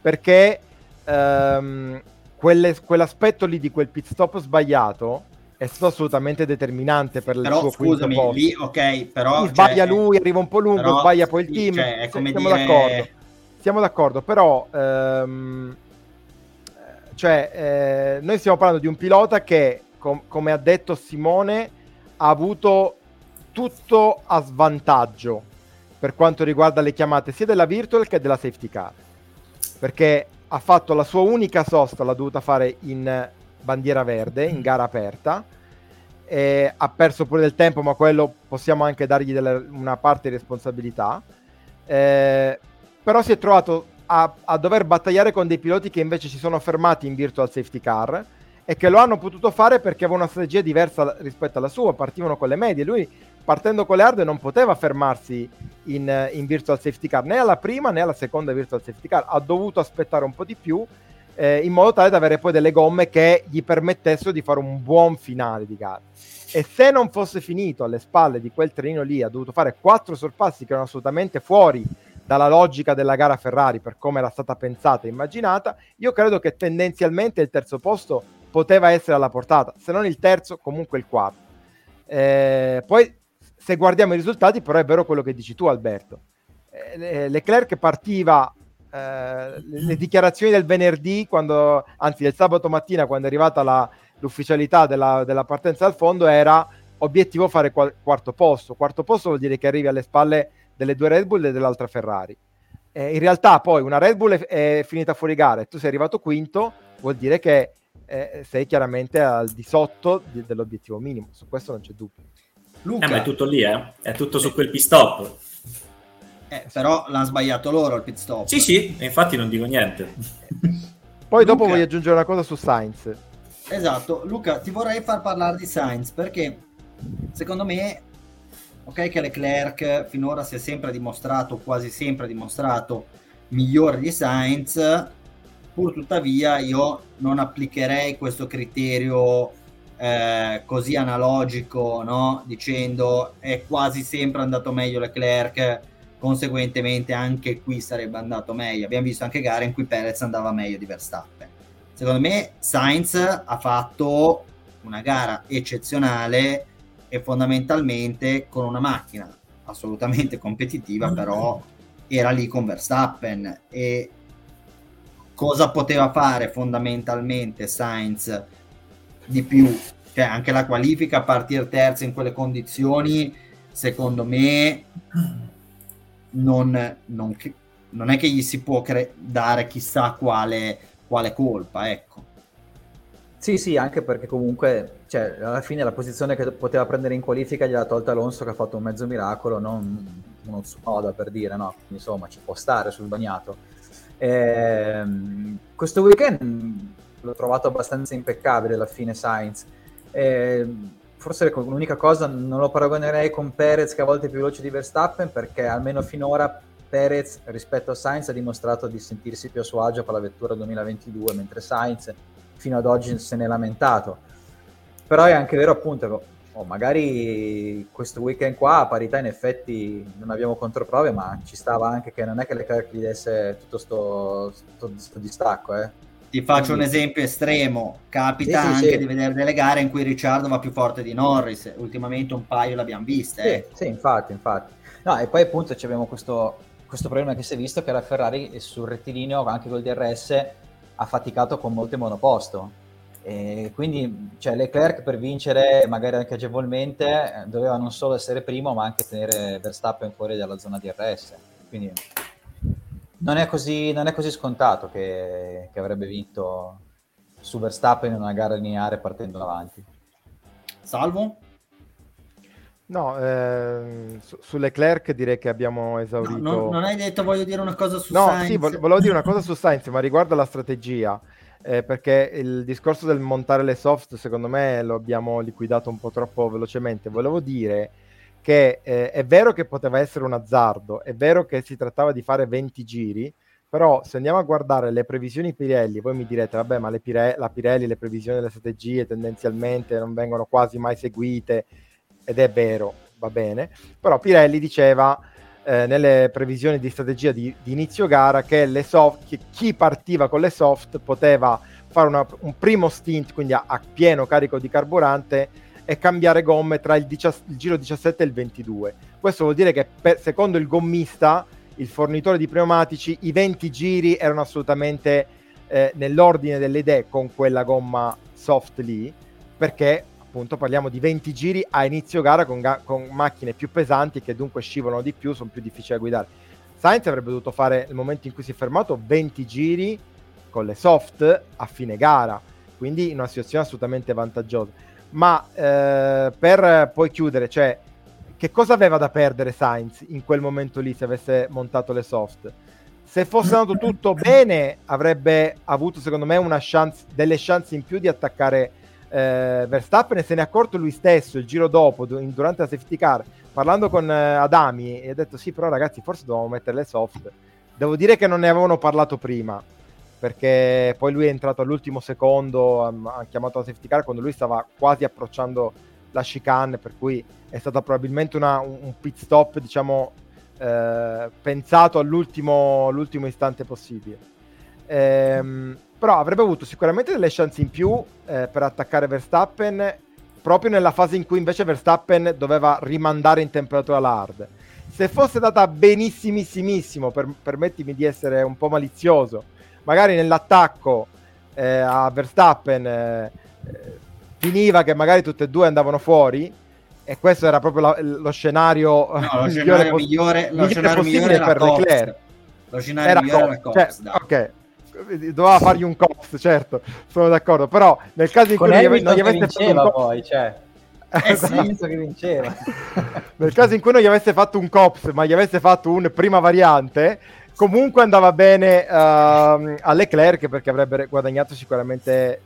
perché um, quelle, quell'aspetto lì di quel pit stop sbagliato è stato assolutamente determinante per però, il suo scusami, quinto posto. Lì, ok, però... Sì, sbaglia cioè, lui, arriva un po' lungo, però, sbaglia poi il team, cioè, è come siamo dire... d'accordo. Siamo d'accordo, però... Um, cioè, eh, noi stiamo parlando di un pilota che, com- come ha detto Simone, ha avuto tutto a svantaggio per quanto riguarda le chiamate sia della virtual che della safety car. Perché ha fatto la sua unica sosta, l'ha dovuta fare in bandiera verde, in gara aperta. E ha perso pure del tempo, ma quello possiamo anche dargli delle, una parte di responsabilità. Eh, però si è trovato a, a, dover battagliare con dei piloti che invece si sono fermati in virtual safety car e che lo hanno potuto fare perché avevano una strategia diversa rispetto alla sua, partivano con le medie. Lui partendo con le hard non poteva fermarsi in, in, virtual safety car né alla prima né alla seconda virtual safety car, ha dovuto aspettare un po' di più eh, in modo tale da avere poi delle gomme che gli permettessero di fare un buon finale di gara. E se non fosse finito alle spalle di quel trenino lì, ha dovuto fare quattro sorpassi che erano assolutamente fuori dalla logica della gara Ferrari per come era stata pensata e immaginata, io credo che tendenzialmente il terzo posto poteva essere alla portata, se non il terzo, comunque il quarto. Eh, poi se guardiamo i risultati, però è vero quello che dici tu, Alberto. Eh, Leclerc partiva eh, le dichiarazioni del venerdì, quando, anzi del sabato mattina, quando è arrivata la, l'ufficialità della, della, partenza al fondo, era obiettivo fare qual- quarto posto. Quarto posto vuol dire che arrivi alle spalle delle due Red Bull e dell'altra Ferrari. Eh, in realtà poi una Red Bull è, è, finita fuori gara e tu sei arrivato quinto, vuol dire che eh, sei chiaramente al di sotto di, dell'obiettivo minimo, su questo non c'è dubbio. Luca. Eh, ma è tutto lì, eh? È tutto su quel pit stop. Eh, però l'hanno sbagliato loro il pit stop. Sì, sì, infatti non dico niente. Poi dopo voglio aggiungere una cosa su Sainz. Esatto, Luca, ti vorrei far parlare di Sainz perché secondo me, ok che Leclerc finora si è sempre dimostrato, quasi sempre dimostrato, migliore di Sainz, pur tuttavia io non applicherei questo criterio eh, così analogico, no? dicendo è quasi sempre andato meglio Leclerc, conseguentemente anche qui sarebbe andato meglio. Abbiamo visto anche gare in cui Perez andava meglio di Verstappen. Secondo me Sainz ha fatto una gara eccezionale e fondamentalmente con una macchina assolutamente competitiva, però era lì con Verstappen e cosa poteva fare fondamentalmente Sainz di più, cioè anche la qualifica a partire terza in quelle condizioni, secondo me non, non, non è che gli si può cre- dare chissà quale, quale colpa, ecco. Sì, sì, anche perché comunque, cioè, alla fine la posizione che poteva prendere in qualifica gliel'ha tolta Alonso che ha fatto un mezzo miracolo, non uno Tsunoda per dire, no? Insomma, ci può stare sul bagnato. Ehm, questo weekend l'ho trovato abbastanza impeccabile alla fine Sainz. Eh, forse l'unica cosa non lo paragonerei con Perez che a volte è più veloce di Verstappen perché almeno finora Perez rispetto a Sainz ha dimostrato di sentirsi più a suo agio con la vettura 2022 mentre Sainz fino ad oggi se n'è lamentato. Però è anche vero appunto oh, magari questo weekend qua a parità in effetti non abbiamo controprove ma ci stava anche che non è che Leclerc gli desse tutto questo distacco eh ti faccio un esempio estremo, capita sì, sì, anche sì. di vedere delle gare in cui Ricciardo va più forte di Norris, ultimamente un paio l'abbiamo viste. Sì, eh. sì infatti, infatti. No, e poi appunto abbiamo questo, questo, problema che si è visto che la Ferrari sul rettilineo, anche col DRS, ha faticato con molte monoposto. E quindi cioè, Leclerc per vincere magari anche agevolmente eh, doveva non solo essere primo ma anche tenere Verstappen fuori dalla zona DRS. Quindi non è così, non è così scontato che, che, avrebbe vinto su Verstappen in una gara lineare partendo avanti. Salvo? No, eh, su, su, Leclerc direi che abbiamo esaurito. No, non, non, hai detto voglio dire una cosa su no, Sainz. sì, volevo dire una cosa su Sainz, ma riguardo alla strategia. Eh, perché il discorso del montare le soft, secondo me, lo abbiamo liquidato un po' troppo velocemente. Volevo dire che eh, è vero che poteva essere un azzardo, è vero che si trattava di fare 20 giri, però se andiamo a guardare le previsioni Pirelli, voi mi direte, vabbè, ma Pire- la Pirelli, le previsioni delle strategie tendenzialmente non vengono quasi mai seguite, ed è vero, va bene, però Pirelli diceva eh, nelle previsioni di strategia di, di inizio gara che, le soft, che chi partiva con le soft poteva fare una, un primo stint, quindi a, a pieno carico di carburante, e cambiare gomme tra il, dici- il, giro 17 e il 22. Questo vuol dire che per, secondo il gommista, il fornitore di pneumatici, i 20 giri erano assolutamente eh, nell'ordine delle idee con quella gomma soft lì, perché appunto parliamo di 20 giri a inizio gara con, ga- con macchine più pesanti che dunque scivolano di più, sono più difficili da guidare. Sainz avrebbe dovuto fare nel momento in cui si è fermato 20 giri con le soft a fine gara, quindi in una situazione assolutamente vantaggiosa. Ma eh, per poi chiudere, cioè, che cosa aveva da perdere Sainz in quel momento lì se avesse montato le soft? Se fosse andato tutto [LAUGHS] bene, avrebbe avuto secondo me una chance, delle chance in più di attaccare eh, Verstappen e se ne è accorto lui stesso il giro dopo, durante la safety car, parlando con eh, Adami, e ha detto sì, però ragazzi, forse dovevamo mettere le soft. Devo dire che non ne avevano parlato prima, perché poi lui è entrato all'ultimo secondo, ha chiamato la safety car quando lui stava quasi approcciando la chicane, per cui è stato probabilmente una, un pit stop, diciamo, eh, pensato all'ultimo, istante possibile. Ehm, però avrebbe avuto sicuramente delle chance in più eh, per attaccare Verstappen proprio nella fase in cui invece Verstappen doveva rimandare in temperatura la hard. Se fosse andata benissimissimo, per, permettimi di essere un po' malizioso, magari nell'attacco eh, a Verstappen eh, finiva che magari tutte e due andavano fuori e questo era proprio la, lo scenario, no, lo [LAUGHS] scenario migliore, lo scenario migliore per Leclerc. Lo scenario era migliore era Cops, cioè, ok, doveva fargli un cops, certo, sono d'accordo, però nel caso in cui non gli, non gli avesse fatto un poi, cioè. [LAUGHS] Eh sì. che vinceva. nel caso in cui non gli avesse fatto un cops, ma gli avesse fatto un prima variante, comunque andava bene uh, a Leclerc perché avrebbe guadagnato sicuramente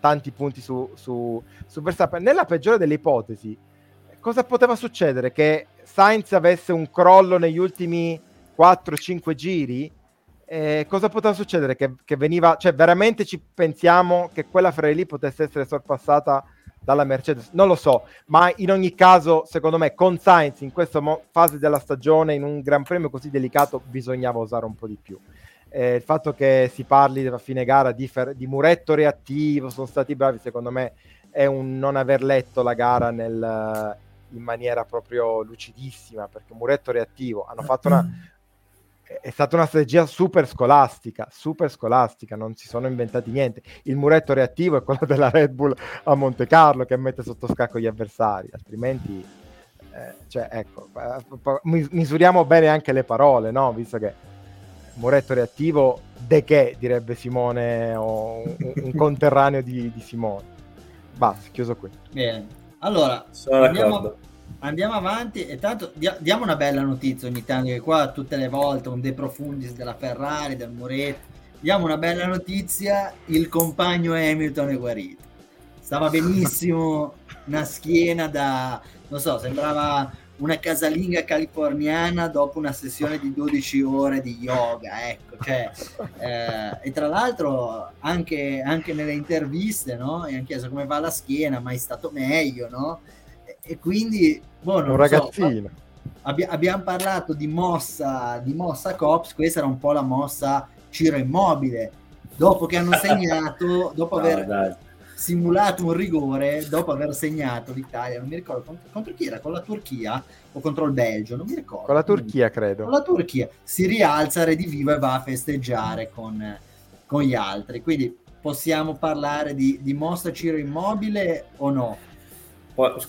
tanti punti su, su, su Verstappen. Nella peggiore delle ipotesi, cosa poteva succedere? Che Sainz avesse un crollo negli ultimi 4-5 giri? eh, cosa poteva succedere? Che, che, veniva, cioè veramente ci pensiamo che quella Ferrari lì potesse essere sorpassata dalla Mercedes? Non lo so, ma in ogni caso, secondo me, con Sainz in questa mo- fase della stagione, in un Gran Premio così delicato, bisognava usare un po' di più. Eh, il fatto che si parli a fine gara di, fer- di, muretto reattivo, sono stati bravi, secondo me, è un non aver letto la gara nel, in maniera proprio lucidissima, perché muretto reattivo hanno fatto una, [CLEARS THROAT] è stata una strategia super scolastica, super scolastica, non si sono inventati niente. Il muretto reattivo è quello della Red Bull a Monte Carlo che mette sotto scacco gli avversari, altrimenti, eh, cioè, ecco, misuriamo bene anche le parole, no? Visto che muretto reattivo, de che, direbbe Simone, o un, un [LAUGHS] conterraneo di, di, Simone. Basta, chiuso qui. Bene, allora, Sono andiamo... d'accordo andiamo avanti e tanto diamo una bella notizia ogni tanto che qua tutte le volte un De Profundis della Ferrari, del Muretto diamo una bella notizia il compagno Hamilton è guarito stava benissimo [LAUGHS] una schiena da non so sembrava una casalinga californiana dopo una sessione di 12 ore di yoga ecco cioè, eh, e tra l'altro anche, anche nelle interviste no? e anche come va la schiena mai stato meglio no? E quindi boh, un ragazzino. so, abbi- abbiamo parlato di mossa di mossa Cops questa era un po' la mossa Ciro Immobile. Dopo che hanno segnato [LAUGHS] dopo no, aver dai. simulato un rigore dopo aver segnato l'Italia non mi ricordo contro, contro, chi era? Con la Turchia o contro il Belgio? Non mi ricordo. Con la Turchia credo. Con la Turchia. Si rialza rediviva e va a festeggiare con, con gli altri. Quindi possiamo parlare di, di mossa Ciro Immobile o no?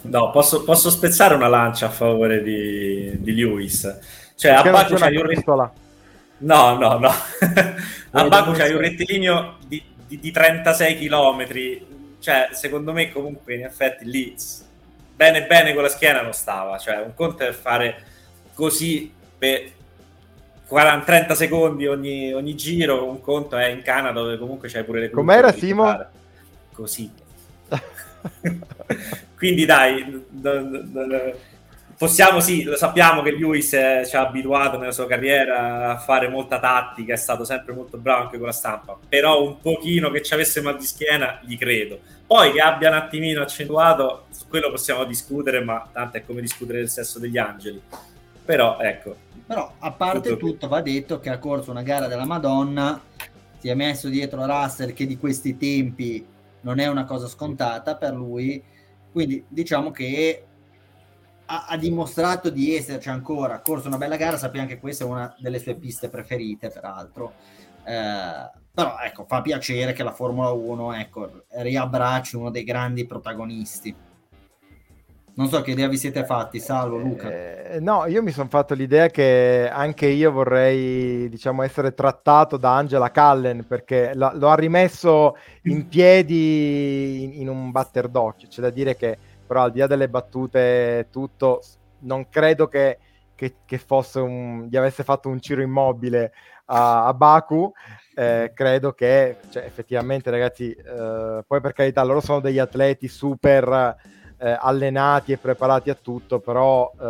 No, posso, posso, spezzare una lancia a favore di, di Lewis. Cioè, a Baku c'hai un rettilineo... No, no, no. a Baku c'hai un rettilineo di, di, di 36 km. Cioè, secondo me comunque in effetti lì bene bene con la schiena non stava. Cioè, un conto è fare così per 40, 30 secondi ogni, ogni giro, un conto è in Canada dove comunque c'hai pure le Com'era Simo? Così. [LAUGHS] [LAUGHS] Quindi dai, possiamo sì, lo sappiamo che Lewis ci ha abituato nella sua carriera a fare molta tattica, è stato sempre molto bravo anche con la stampa, però un pochino che ci avesse mal di schiena gli credo. Poi che abbia un attimino accentuato, su quello possiamo discutere, ma tanto è come discutere del sesso degli angeli. Però ecco. Però a parte tutto, tutto va detto che ha corso una gara della Madonna, si è messo dietro Russell che di questi tempi non è una cosa scontata per lui, quindi diciamo che ha, ha dimostrato di esserci ancora, ha corso una bella gara, sappiamo che questa è una delle sue piste preferite peraltro, eh, però ecco, fa piacere che la Formula 1 ecco, riabbracci uno dei grandi protagonisti. Non so che idea vi siete fatti, Salvo, Luca. Eh, no, io mi sono fatto l'idea che anche io vorrei, diciamo, essere trattato da Angela Callen perché lo, lo ha rimesso in piedi in, in, un batter d'occhio. C'è da dire che, però, al di là delle battute, tutto, non credo che, che, che fosse un, gli avesse fatto un Ciro immobile a, a Baku. Eh, credo che, cioè, effettivamente, ragazzi, eh, poi per carità, loro sono degli atleti super eh, allenati e preparati a tutto, però eh,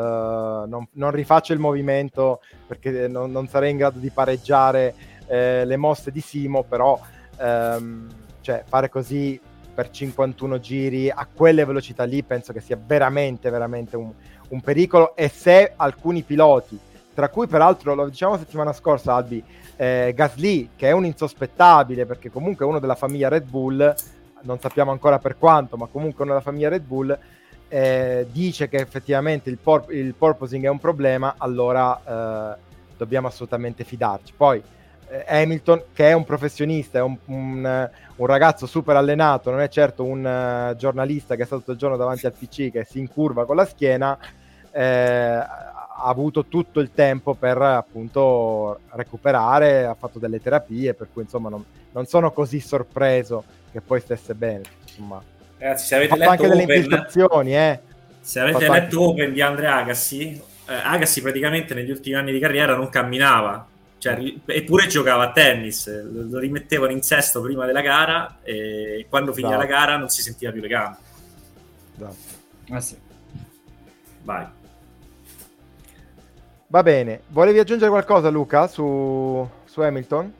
non, non, rifaccio il movimento perché non, non sarei in grado di pareggiare eh, le mosse di Simo, però ehm, cioè, fare così per 51 giri a quelle velocità lì penso che sia veramente, veramente un, un pericolo. E se alcuni piloti, tra cui peraltro lo diciamo settimana scorsa Albi, eh, Gasly che è un insospettabile perché comunque è uno della famiglia Red Bull, non sappiamo ancora per quanto, ma comunque nella famiglia Red Bull, eh, dice che effettivamente il, por- il, porpoising è un problema, allora eh, dobbiamo assolutamente fidarci. Poi eh, Hamilton, che è un professionista, è un, un, un, ragazzo super allenato, non è certo un uh, giornalista che sta tutto il giorno davanti al PC che si incurva con la schiena, eh, ha avuto tutto il tempo per appunto recuperare, ha fatto delle terapie, per cui insomma non, non sono così sorpreso che poi stesse bene. Insomma. Ragazzi, se avete letto anche Open, delle infiltrazioni, eh. Se avete letto anche... Open di Andre Agassi, eh, Agassi praticamente negli ultimi anni di carriera non camminava, cioè, eppure giocava a tennis, lo rimettevano in sesto prima della gara e quando finiva la gara non si sentiva più le gambe. Ah, sì. Vai. Va bene, volevi aggiungere qualcosa Luca su, su Hamilton?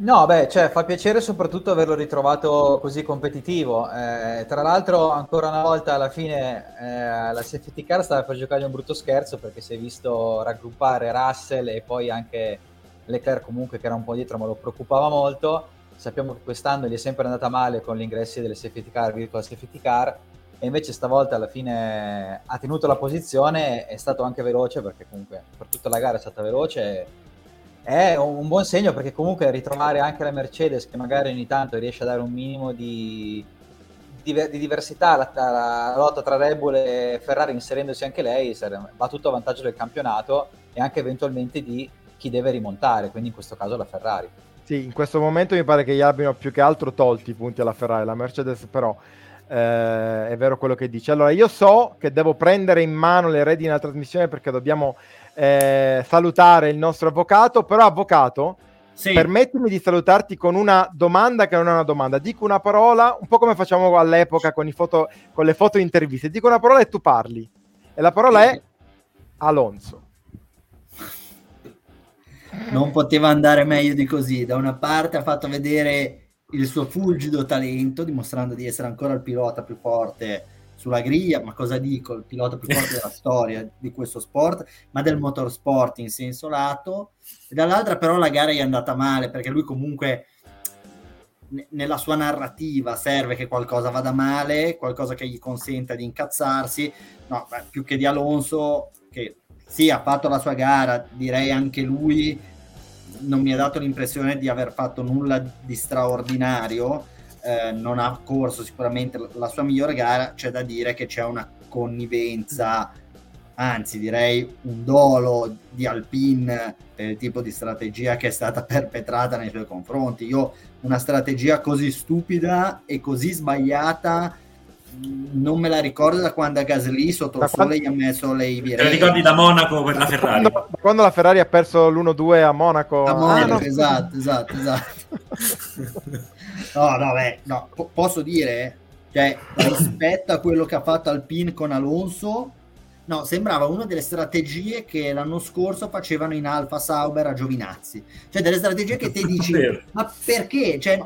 No, beh, cioè, fa piacere soprattutto averlo ritrovato così competitivo. Eh, tra l'altro, ancora una volta alla fine eh, la safety car stava per giocare un brutto scherzo perché si è visto raggruppare Russell e poi anche Leclerc comunque che era un po' dietro ma lo preoccupava molto. Sappiamo che quest'anno gli è sempre andata male con gli ingressi delle safety car, virtual safety car, e invece stavolta alla fine ha tenuto la posizione, è stato anche veloce perché comunque per tutta la gara è stata veloce è un buon segno perché comunque ritrovare anche la Mercedes che magari ogni tanto riesce a dare un minimo di, di, di diversità alla, alla, lotta tra Red Bull e Ferrari inserendosi anche lei va tutto a vantaggio del campionato e anche eventualmente di chi deve rimontare, quindi in questo caso la Ferrari. Sì, in questo momento mi pare che gli abbiano più che altro tolti i punti alla Ferrari, la Mercedes però eh, è vero quello che dice. Allora, io so che devo prendere in mano le redini della trasmissione perché dobbiamo eh, salutare il nostro avvocato, però avvocato, sì. permettimi di salutarti con una domanda che non è una domanda. Dico una parola, un po' come facciamo all'epoca con, foto, con le foto interviste. Dico una parola e tu parli. E la parola è Alonso. Non poteva andare meglio di così. Da una parte ha fatto vedere il suo fulgido talento, dimostrando di essere ancora il pilota più forte sulla griglia, ma cosa dico, il pilota più forte della storia di questo sport, ma del motorsport in senso lato, e dall'altra però la gara è andata male, perché lui comunque nella sua narrativa serve che qualcosa vada male, qualcosa che gli consenta di incazzarsi, no, più che di Alonso, che sì, ha fatto la sua gara, direi anche lui non mi ha dato l'impressione di aver fatto nulla di straordinario, eh, non ha corso sicuramente la sua migliore gara, c'è da dire che c'è una connivenza, anzi direi un dolo di Alpine per il tipo di strategia che è stata [LAUGHS] perpetrata nei suoi confronti. Io una strategia così stupida e così sbagliata non me la ricordo da quando a Gasly sotto il sole gli ha messo le virelle. Te la ricordi da Monaco per la Ferrari? Quando, quando la Ferrari ha perso l'1-2 a Monaco. A Monaco, ah, no. esatto, esatto, esatto. [LAUGHS] no, no, beh, no, P- posso dire, cioè, rispetto a quello che ha fatto Alpine con Alonso, no, sembrava una delle strategie che l'anno scorso facevano in Alfa Sauber a Giovinazzi. Cioè, delle strategie che ti dici, ma perché? Cioè,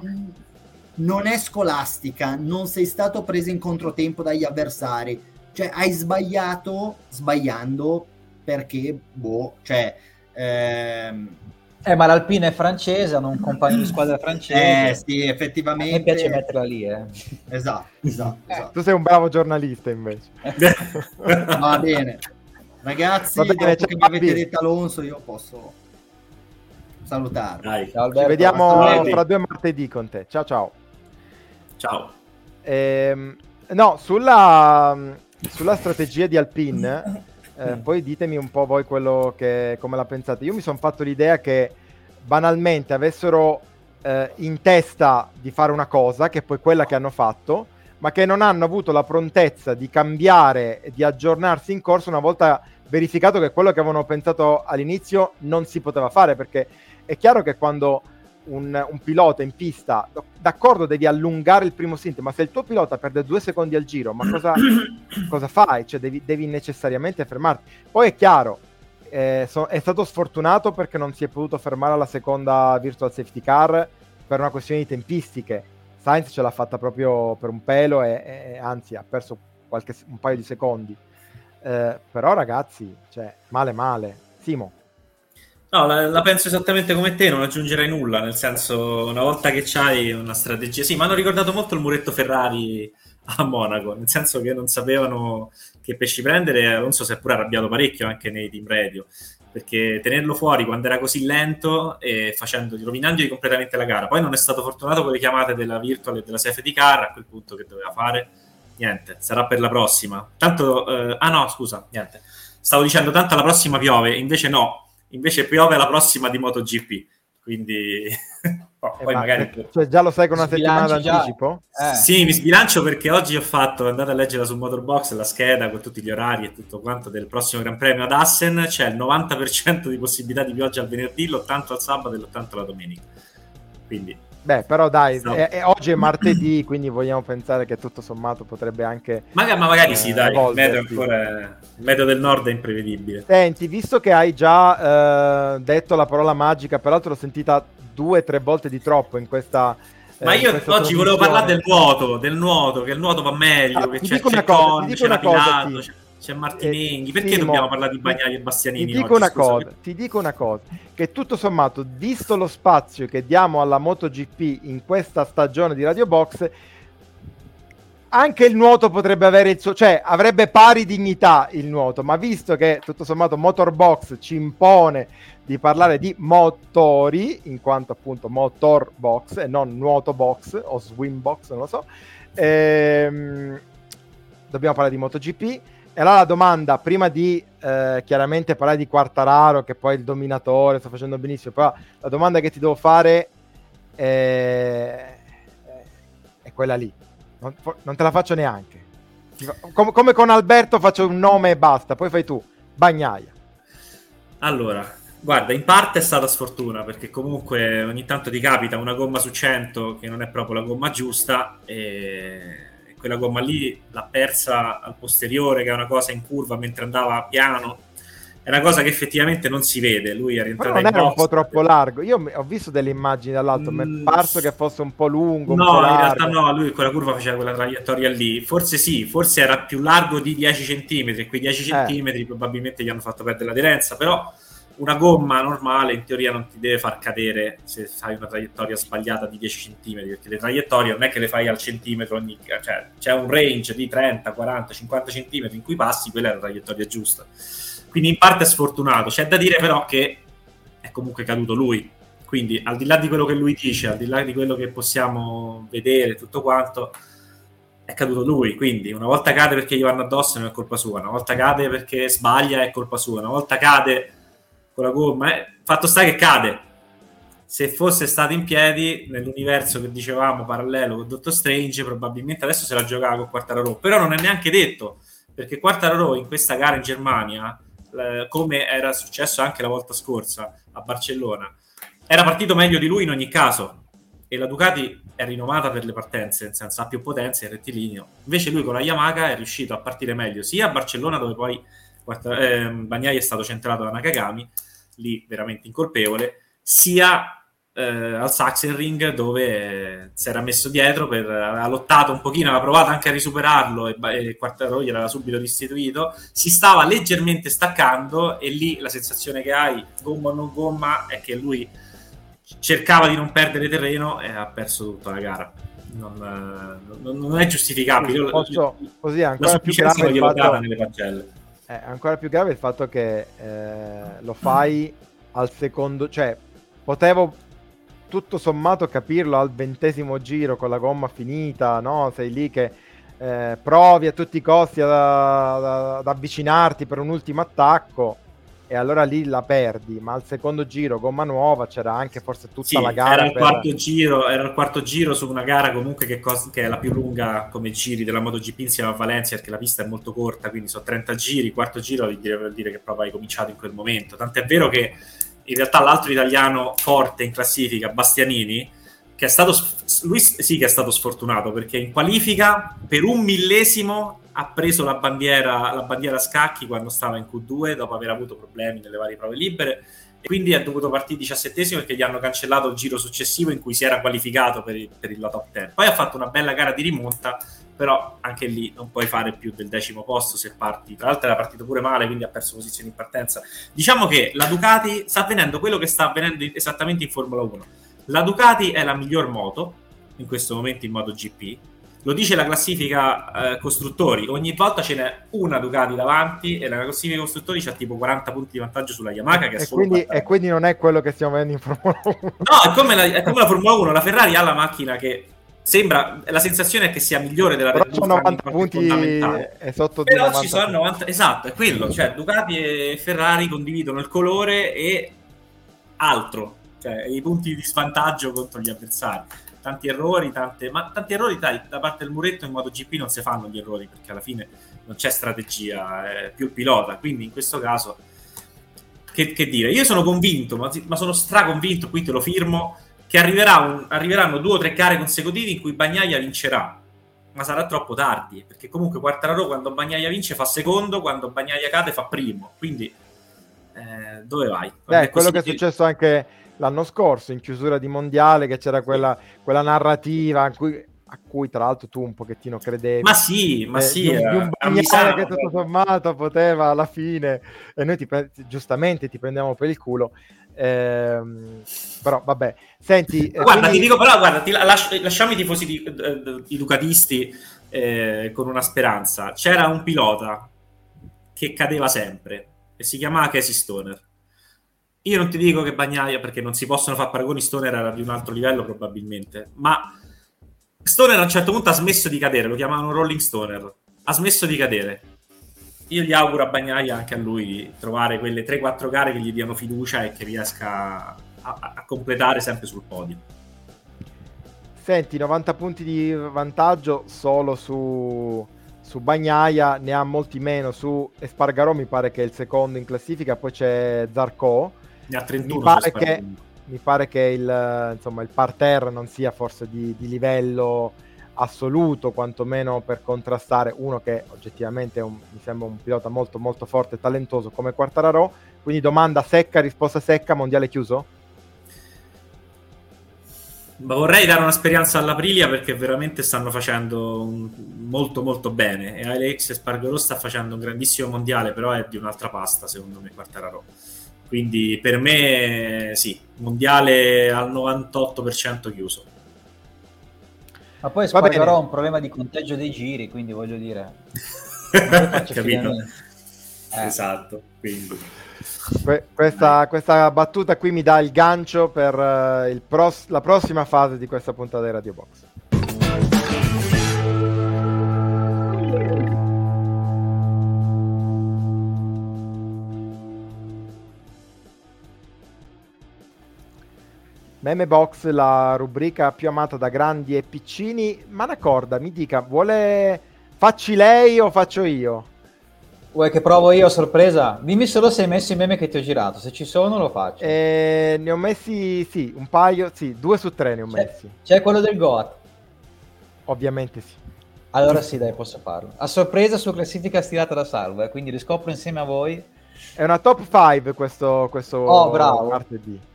non è scolastica, non sei stato preso in controtempo dagli avversari, cioè hai sbagliato sbagliando perché, boh, cioè... Ehm... Eh, ma l'Alpine è francese, hanno un compagno di squadra francese. Eh, sì, effettivamente. Me piace metterla lì, eh. Esatto, [LAUGHS] esatto, esatto. Tu sei un bravo giornalista, invece. [LAUGHS] Va bene. Ragazzi, Va bene, dopo che mi avete detto Alonso, io posso salutarvi. Ciao, Ci vediamo fra due martedì con te. Ciao, ciao. Ciao. Ehm, no, sulla, sulla strategia di Alpine, eh, poi ditemi un po' voi quello che, come la pensate. Io mi sono fatto l'idea che banalmente avessero eh, in testa di fare una cosa, che è poi quella che hanno fatto, ma che non hanno avuto la prontezza di cambiare e di aggiornarsi in corso una volta verificato che quello che avevano pensato all'inizio non si poteva fare, perché è chiaro che quando un, un, pilota in pista, d'accordo devi allungare il primo stint, ma se il tuo pilota perde due secondi al giro, ma cosa, [COUGHS] cosa fai? Cioè devi, devi, necessariamente fermarti. Poi è chiaro, eh, so, è stato sfortunato perché non si è potuto fermare alla seconda virtual safety car per una questione di tempistiche. Sainz ce l'ha fatta proprio per un pelo e, e anzi ha perso qualche, un paio di secondi. Eh, però ragazzi, cioè, male male. Simo. No, la, la, penso esattamente come te, non aggiungerei nulla, nel senso, una volta che c'hai una strategia... Sì, mi hanno ricordato molto il muretto Ferrari a Monaco, nel senso che non sapevano che pesci prendere, Alonso si è pure arrabbiato parecchio anche nei team radio, perché tenerlo fuori quando era così lento e facendo, rovinandogli completamente la gara. Poi non è stato fortunato con le chiamate della virtual e della safety car, a quel punto che doveva fare? Niente, sarà per la prossima. Tanto, eh, ah no, scusa, niente. Stavo dicendo tanto la prossima piove, invece no, invece piove la prossima di MotoGP. Quindi oh, [LAUGHS] poi magari cioè, già lo sai con una settimana d'anticipo? Eh. Sì, mi sbilancio perché oggi ho fatto, andate a leggere su Motorbox la scheda con tutti gli orari e tutto quanto del prossimo Gran Premio ad Assen, c'è il 90% di possibilità di pioggia al venerdì, l'80 al sabato e l'80 la domenica. Quindi Beh, però dai, no. è, è, oggi è martedì, quindi vogliamo pensare che tutto sommato potrebbe anche... Magari, ma magari eh, sì, dai, il meteo, ancora, il meteo, del nord è imprevedibile. Senti, visto che hai già eh, detto la parola magica, peraltro l'ho sentita due o tre volte di troppo in questa... Eh, ma io oggi volevo parlare del nuoto, del nuoto, che il nuoto va meglio, ah, che c'è, c'è, cosa, con, c'è una cosa, sì c'è Martinenghi, eh, perché sì, dobbiamo parlare di Bagnai e Bastianini? Ti dico, oggi, una cosa, ti dico una cosa, che tutto sommato, visto lo spazio che diamo alla MotoGP in questa stagione di Radio Box, anche il nuoto potrebbe avere il suo, cioè avrebbe pari dignità il nuoto, ma visto che tutto sommato Motorbox ci impone di parlare di motori, in quanto appunto motor box e non nuoto box o swim box, non lo so, ehm, dobbiamo parlare di MotoGP e allora la domanda, prima di eh, chiaramente parlare di Quartararo, che poi è il dominatore, sta facendo benissimo, però la domanda che ti devo fare è, è quella lì. Non, non, te la faccio neanche. Come, come con Alberto faccio un nome e basta, poi fai tu. Bagnaia. Allora, guarda, in parte è stata sfortuna perché comunque ogni tanto ti capita una gomma su 100 che non è proprio la gomma giusta e quella gomma lì l'ha persa al posteriore, che è una cosa in curva mentre andava piano. È una cosa che effettivamente non si vede. Lui è rientrato in non era un po' troppo largo. Io ho visto delle immagini dall'alto, mm. mi è mm. parso che fosse un po' lungo. No, po in realtà no. Lui quella curva faceva quella traiettoria lì. Forse sì, forse era più largo di 10 cm. Quei 10 cm eh. probabilmente gli hanno fatto perdere l'aderenza. Però una gomma normale in teoria non ti deve far cadere se fai una traiettoria sbagliata di 10 cm perché le traiettorie non è che le fai al centimetro ogni cioè c'è un range di 30, 40, 50 cm in cui passi quella è la traiettoria giusta. Quindi in parte è sfortunato. C'è da dire però che è comunque caduto lui. Quindi al di là di quello che lui dice al di là di quello che possiamo vedere tutto quanto è caduto lui. Quindi una volta cade perché gli vanno addosso non è colpa sua. Una volta cade perché sbaglia è colpa sua. Una volta cade con la gomma. Eh, fatto sta che cade. Se fosse stato in piedi nell'universo che dicevamo parallelo con Dottor Strange, probabilmente adesso se la giocava con Quartararo. Però non è neanche detto perché Quartararo in questa gara in Germania, eh, come era successo anche la volta scorsa a Barcellona, era partito meglio di lui in ogni caso. E la Ducati è rinomata per le partenze, nel senso ha più potenza, è rettilineo. Invece lui con la Yamaha è riuscito a partire meglio sia a Barcellona dove poi quarta, eh, Bagnai è stato centrato da Nakagami, lì veramente incolpevole, sia eh, al Sachsenring dove si era messo dietro, per, aveva lottato un pochino, aveva provato anche a risuperarlo e, e Quartararo gliel'aveva subito restituito, si stava leggermente staccando e lì la sensazione che hai, gomma o non gomma, è che lui cercava di non perdere terreno e ha perso tutta la gara. Non, non, non è giustificabile. Posso, così ancora più grave il fatto... nelle pagelle è ancora più grave il fatto che eh, lo fai al secondo, cioè potevo tutto sommato capirlo al ventesimo giro con la gomma finita, no? Sei lì che eh, provi a tutti i costi ad, ad, avvicinarti per un ultimo attacco e allora lì la perdi, ma al secondo giro gomma nuova c'era anche forse tutta sì, la gara. Era il, per... quarto giro, era il quarto giro su una gara comunque che, cos- che, è la più lunga come giri della MotoGP insieme a Valencia perché la pista è molto corta, quindi sono 30 giri, quarto giro vuol dire, vuol dire che proprio hai cominciato in quel momento. Tant'è vero che in realtà l'altro italiano forte in classifica, Bastianini, che è stato lui sì che è stato sfortunato perché in qualifica per un millesimo ha preso la bandiera, la bandiera scacchi quando stava in Q2 dopo aver avuto problemi nelle varie prove libere. E quindi è dovuto partire 17 perché gli hanno cancellato il giro successivo in cui si era qualificato per, il, per il top 10 poi ha fatto una bella gara di rimonta però anche lì non puoi fare più del decimo posto se parti. Tra l'altro era partito pure male quindi ha perso posizioni in partenza. Diciamo che la Ducati sta avvenendo quello che sta avvenendo esattamente in Formula 1 la Ducati è la miglior moto in questo momento in MotoGP lo dice la classifica eh, costruttori, ogni volta ce n'è una Ducati davanti e la classifica costruttori c'ha tipo 40 punti di vantaggio sulla Yamaha che è e, quindi, e quindi non è quello che stiamo vedendo in Formula 1. No, è come, la, è come la Formula 1, la Ferrari ha la macchina che sembra, la sensazione è che sia migliore della Red Bull 90 punti e sotto Però 90 ci sono 90, esatto, è quello, cioè Ducati e Ferrari condividono il colore e altro, cioè i punti di svantaggio contro gli avversari tanti errori, tante, ma tanti errori dai, da parte del muretto in modo GP non si fanno gli errori perché alla fine non c'è strategia, è più il pilota, quindi in questo caso che, che dire, io sono convinto, ma, ma, sono straconvinto, qui te lo firmo, che arriverà un, arriveranno due o tre gare consecutive in cui Bagnaia vincerà, ma sarà troppo tardi, perché comunque Quartararo quando Bagnaia vince fa secondo, quando Bagnaia cade fa primo, quindi eh, dove vai? Beh, quello che è successo anche l'anno scorso in chiusura di mondiale che c'era quella, quella narrativa a cui, a cui, tra l'altro tu un pochettino credevi. Ma sì, ma eh, sì. Di un, di un bagnale che tutto sommato poteva alla fine e noi ti, giustamente ti prendiamo per il culo. Ehm, però vabbè, senti. Eh, guarda, quindi... ti dico, però, guarda, ti lasci, lasciamo i tifosi di, di Ducatisti eh, con una speranza. C'era un pilota che cadeva sempre e si chiamava Casey Stoner io non ti dico che Bagnaia, perché non si possono fare paragoni, Stoner era di un altro livello probabilmente, ma Stoner a un certo punto ha smesso di cadere, lo chiamavano Rolling Stoner, ha smesso di cadere. Io gli auguro a Bagnaia anche a lui trovare quelle 3-4 gare che gli diano fiducia e che riesca a, a completare sempre sul podio. Senti, 90 punti di vantaggio solo su, su Bagnaia, ne ha molti meno su Espargarò, mi pare che è il secondo in classifica, poi c'è Zarco ne ha 31. Mi pare, che, mi pare che il, insomma, il parterre non sia forse di, di, livello assoluto, quantomeno per contrastare uno che oggettivamente un, mi sembra un pilota molto molto forte e talentoso come Quartararo. Quindi domanda secca, risposta secca, mondiale chiuso? Ma vorrei dare una speranza all'Aprilia perché veramente stanno facendo un, molto molto bene e Alex Spargaro sta facendo un grandissimo mondiale però è di un'altra pasta secondo me Quartararo quindi per me sì, mondiale al 98% chiuso. Ma poi Spargarò ha un problema di conteggio dei giri, quindi voglio dire... [LAUGHS] Capito? Eh. Esatto, quindi... Que- questa, questa, battuta qui mi dà il gancio per uh, pros- la prossima fase di questa puntata di Radio Box. Meme Box, la rubrica più amata da grandi e piccini. Ma Manacorda, mi dica, vuole... Facci lei o faccio io? Vuoi che provo io a sorpresa? Dimmi solo se hai messo i meme che ti ho girato. Se ci sono, lo faccio. Eh, ne ho messi, sì, un paio, sì, due su tre ne ho c'è, messi. C'è quello del Goat? Ovviamente sì. Allora sì, dai, posso farlo. A sorpresa su classifica stilata da Salvo, eh, quindi riscopro insieme a voi. È una top 5 questo, questo oh, bravo. martedì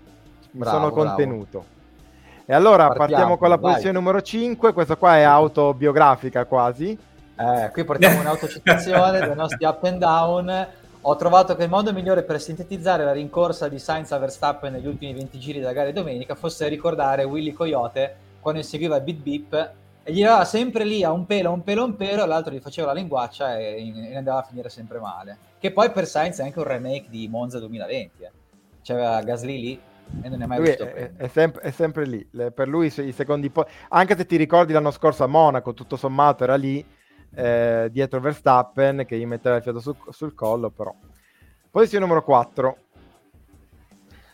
bravo, sono contenuto. Bravo. E allora partiamo, partiamo con la vai. posizione numero 5, questa qua è autobiografica quasi. Eh, qui portiamo un'autocitazione dei nostri up and down. Ho trovato che il modo migliore per sintetizzare la rincorsa di Sainz a Verstappen negli ultimi 20 giri della gara di domenica fosse ricordare Willy Coyote quando inseguiva il beat beep e gli dava sempre lì a un pelo, un pelo, un pelo, e l'altro gli faceva la linguaccia e, e andava a finire sempre male. Che poi per Sainz è anche un remake di Monza 2020. Eh. C'era Gasly lì e non è mai lui visto è, è, sempre, è, sempre, lì. Le, per lui i secondi po- anche se ti ricordi l'anno scorso a Monaco, tutto sommato era lì. eh, dietro Verstappen che gli metteva il fiato su, sul collo, però. Posizione numero 4.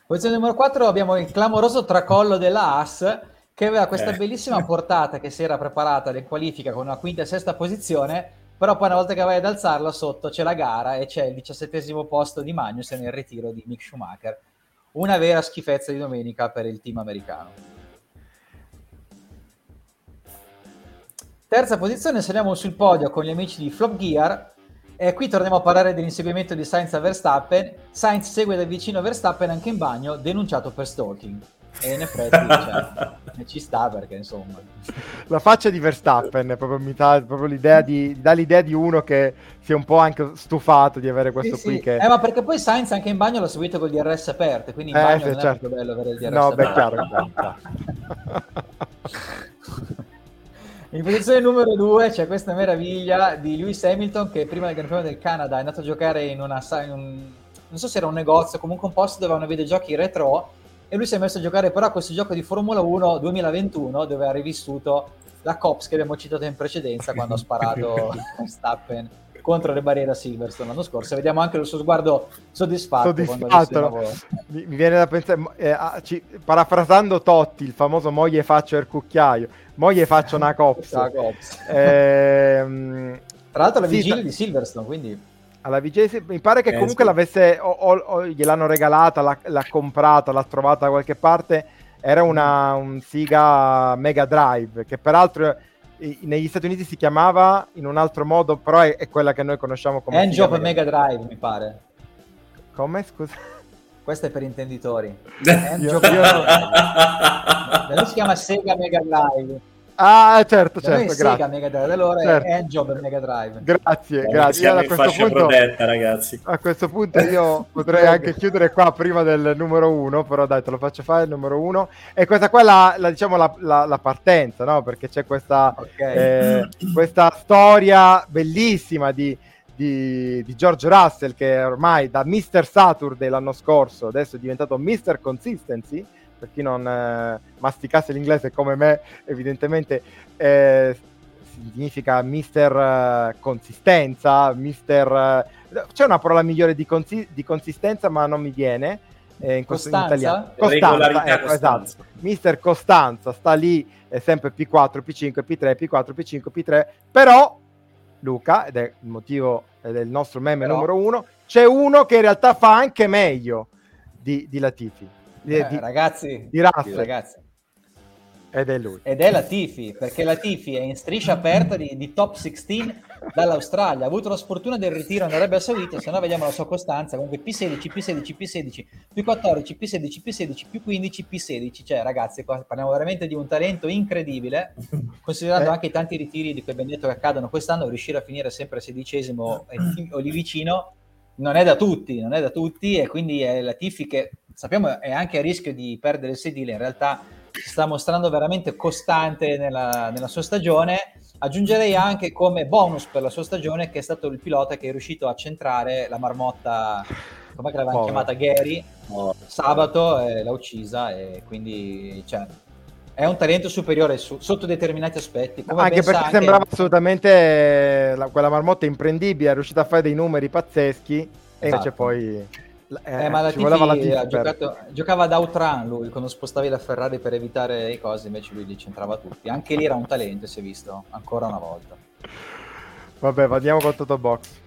Posizione numero 4 abbiamo il clamoroso tracollo della Haas che aveva questa eh. bellissima [LAUGHS] portata che si era preparata alle qualifiche con una quinta e sesta posizione, però poi una volta che vai ad alzarla sotto c'è la gara e c'è il diciassettesimo posto di Magnus nel ritiro di Mick Schumacher. Una vera schifezza di domenica per il team americano. Terza posizione, saliamo sul podio con gli amici di Flop Gear e qui torniamo a parlare dell'inseguimento di Sainz a Verstappen. Sainz segue da vicino Verstappen anche in bagno, denunciato per stalking. E in effetti cioè, [LAUGHS] ci sta perché insomma. La faccia di Verstappen proprio, mi dà, proprio l'idea di, dà l'idea di uno che si è un po' anche stufato di avere questo sì, qui. Sì. Che... Eh, ma perché poi Sainz anche in bagno l'ha seguito con il DRS aperto, quindi in eh, bagno sì, non certo. è bello avere il DRS no, aperto. Beh, chiaro, chiaro. [LAUGHS] In posizione numero due c'è questa meraviglia di Lewis Hamilton che prima del Gran Premio del Canada è andato a giocare in una in un, non so se era un negozio, comunque un posto dove avevano videogiochi retro e lui si è messo a giocare però a questo gioco di Formula 1 2021 dove ha rivissuto la Cops che abbiamo citato in precedenza quando ha sparato [LAUGHS] Stappen contro le barriere a Silverstone l'anno scorso. Vediamo anche il suo sguardo soddisfatto. soddisfatto mi, mi, viene da pensare, eh, ci, parafrasando Totti, il famoso moglie faccio il cucchiaio, moglie faccio una [LAUGHS] cops. eh, Tra l'altro la sì, vigilia di Silverstone, quindi alla vigilia mi pare che eh, comunque l'avesse o, o, o, gliel'hanno regalata l'ha, l'ha, comprata l'ha trovata da qualche parte era una un Siga Mega Drive che peraltro negli Stati Uniti si chiamava in un altro modo però è, è quella che noi conosciamo come Engine Mega Drive. Mi pare. Come? Scusa. Questo è per intenditori. [LAUGHS] Engine si chiama Sega Mega Drive Ah, certo, certo. Sega Mega Drive, allora certo. è Job Mega Drive. Grazie, grazie. a, questo punto, protetta, ragazzi. a questo punto io [LAUGHS] potrei anche chiudere qua prima del numero uno, però dai, te lo faccio fare il numero uno. E questa qua è la, la, diciamo, la, la, la, partenza, no? Perché c'è questa, okay. eh, questa storia bellissima di, di, di, George Russell che ormai da Mr. Saturday l'anno scorso adesso è diventato Mr. Consistency per chi non eh, masticasse l'inglese come me, evidentemente eh, significa mister eh, consistenza, mister... Eh, c'è una parola migliore di, consi- di, consistenza ma non mi viene eh, in, questo, in italiano. Costanza, ecco, esatto. Mister Costanza sta lì, è sempre P4, P5, P3, P4, P5, P3, però Luca, ed è il motivo del nostro meme però... numero uno, c'è uno che in realtà fa anche meglio di, di Latifi eh, di, ragazzi, di ragazzi. Ed è lui. Ed è la Tifi, perché la Tifi è in striscia aperta di, di top 16 dall'Australia. Ha avuto la sfortuna del ritiro nell'Arabia Saudita, se no vediamo la sua costanza. Comunque P16, P16, P16, P14, P16, P16, P15, P16. Cioè, ragazzi, qua parliamo veramente di un talento incredibile, considerando eh. anche i tanti ritiri di cui abbiamo detto che accadono quest'anno, riuscire a finire sempre sedicesimo o lì vicino non è da tutti, non è da tutti e quindi è la Tifi che sappiamo è anche a rischio di perdere il sedile, in realtà si sta mostrando veramente costante nella, nella sua stagione. Aggiungerei anche come bonus per la sua stagione che è stato il pilota che è riuscito a centrare la marmotta, come l'avevano oh. chiamata Gary, oh. sabato e l'ha uccisa e quindi cioè, è un talento superiore su, sotto determinati aspetti. anche perché anche... sembrava assolutamente la, quella marmotta imprendibile, è riuscita a fare dei numeri pazzeschi e invece esatto. poi eh, eh, ma la TV ha giocato, giocava ad Outrun lui, quando spostavi la Ferrari per evitare i cosi, invece lui li centrava tutti. Anche lì era un talento, si è visto, ancora una volta. Vabbè, andiamo con Toto Box.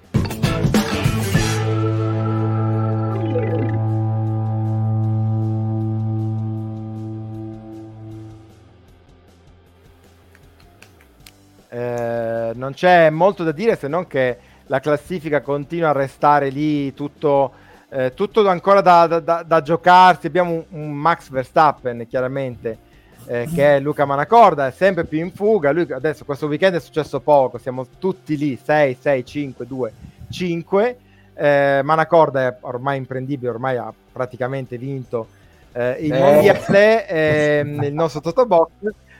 Eh, non c'è molto da dire se non che la classifica continua a restare lì tutto eh, tutto ancora da, da, da, giocarsi. Abbiamo un, un, Max Verstappen, chiaramente, eh, che è Luca Manacorda, è sempre più in fuga. Lui adesso questo weekend è successo poco, siamo tutti lì, 6, 6, 5, 2, 5. Eh, Manacorda è ormai imprendibile, ormai ha praticamente vinto eh, il mondiale, ehm, il nostro Totobox.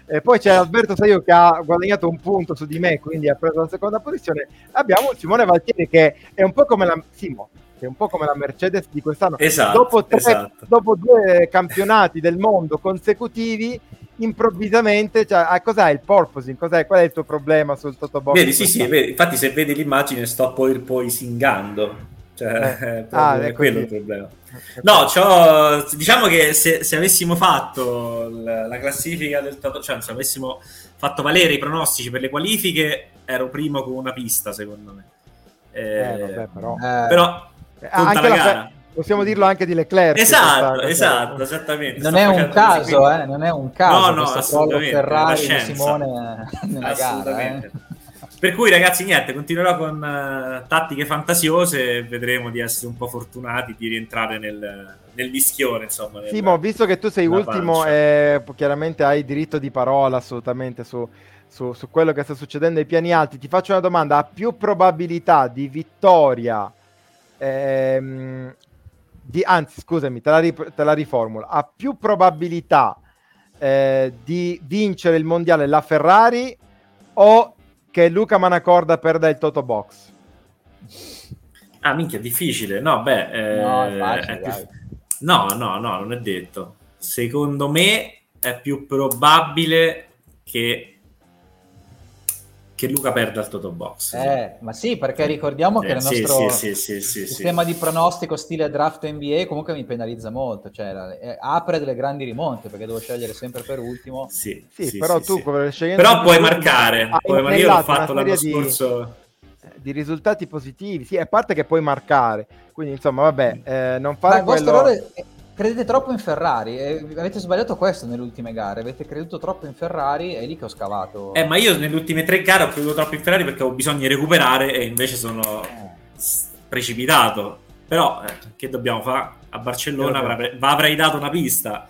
E poi c'è Alberto Saio che ha guadagnato un punto su di me, quindi ha preso la seconda posizione. Abbiamo Simone Valtieri che è un po' come la Simo, è un po' come la Mercedes di quest'anno. Esatto, dopo, tre, esatto. dopo due campionati del mondo consecutivi, improvvisamente, cioè, ah, cos'è il porpoising? Cos'è, qual è il tuo problema sul Totobox? Vedi, sì, sì, vedi. infatti se vedi l'immagine sto poi, poi singando. Cioè, eh. [LAUGHS] ah, è quello il problema. No, diciamo che se, se, avessimo fatto la, la classifica del Toto, cioè se avessimo fatto valere i pronostici per le qualifiche, ero primo con una pista, secondo me. Eh, eh, vabbè, però, eh, però anche la, gara. Possiamo dirlo anche di Leclerc. Esatto, esatto, esattamente. Non è un caso, eh, non è un caso. No, no, assolutamente. Ferrari di Simone nella gara. Eh. Per cui ragazzi, niente, continuerò con uh, tattiche fantasiose e vedremo di essere un po' fortunati di rientrare nel, nel mischione, insomma. Nel, Simo, visto che tu sei ultimo e chiaramente hai diritto di parola assolutamente su, su, su quello che sta succedendo ai piani alti, ti faccio una domanda. Ha più probabilità di vittoria ehm, di, anzi scusami, te la, rip- te la riformulo, ha più probabilità eh, di vincere il mondiale la Ferrari o che Luca Manacorda perda il Toto Box? Ah, minchia, difficile. No, beh, eh, no, facile, più... no, no, no, non è detto. Secondo me è più probabile che che Luca perda il Toto Box. Eh, ma sì, perché ricordiamo eh, che il nostro sì, sì, sì, sistema di pronostico stile draft NBA comunque mi penalizza molto, cioè eh, apre delle grandi rimonte perché devo scegliere sempre per ultimo. Sì, sì però tu Però puoi marcare, puoi, ma io l'ho fatto l'anno di, scorso. di risultati positivi, sì, a parte che puoi marcare, quindi insomma, vabbè, eh, non fare ma quello... Errore credete troppo in Ferrari. Eh, avete sbagliato questo nelle ultime gare. Avete creduto troppo in Ferrari e è lì che ho scavato. Eh, ma io nelle ultime tre gare ho creduto troppo in Ferrari perché ho bisogno di recuperare e invece sono eh. precipitato. Però, eh, che dobbiamo fare? A Barcellona avrei, avrei dato una pista.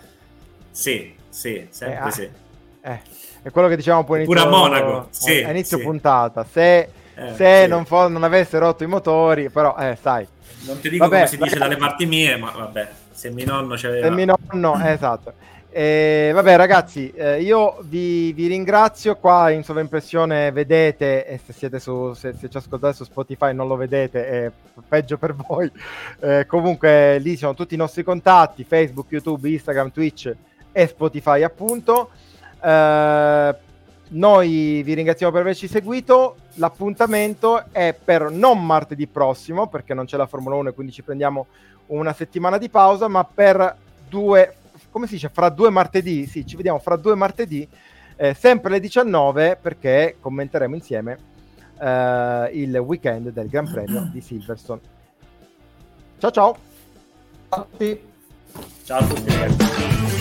Sì, sì, sempre eh, ah, sì. Eh, è quello che dicevamo poi inizio, Pure a Monaco, sì, a inizio sì. puntata. Se, eh, se sì. non, fo- non, avesse rotto i motori, però, eh, sai. Non ti dico vabbè, come si dice dalle parti mie, ma vabbè. Se mio nonno c'aveva... Se mio nonno, esatto. Eh, vabbè ragazzi, eh, io vi, vi, ringrazio, qua in sovraimpressione vedete, e se, siete su, se, se, ci ascoltate su Spotify non lo vedete, è peggio per voi, eh, comunque lì sono tutti i nostri contatti, Facebook, YouTube, Instagram, Twitch e Spotify appunto. Eh, noi vi ringraziamo per averci seguito, l'appuntamento è per non martedì prossimo, perché non c'è la Formula 1 e quindi ci prendiamo una settimana di pausa, ma per due, come si dice, fra due martedì, sì, ci vediamo fra due martedì, eh, sempre alle 19, perché commenteremo insieme eh, il weekend del Gran Premio di Silverstone. Ciao ciao! Ciao a tutti! Ciao a tutti ragazzi!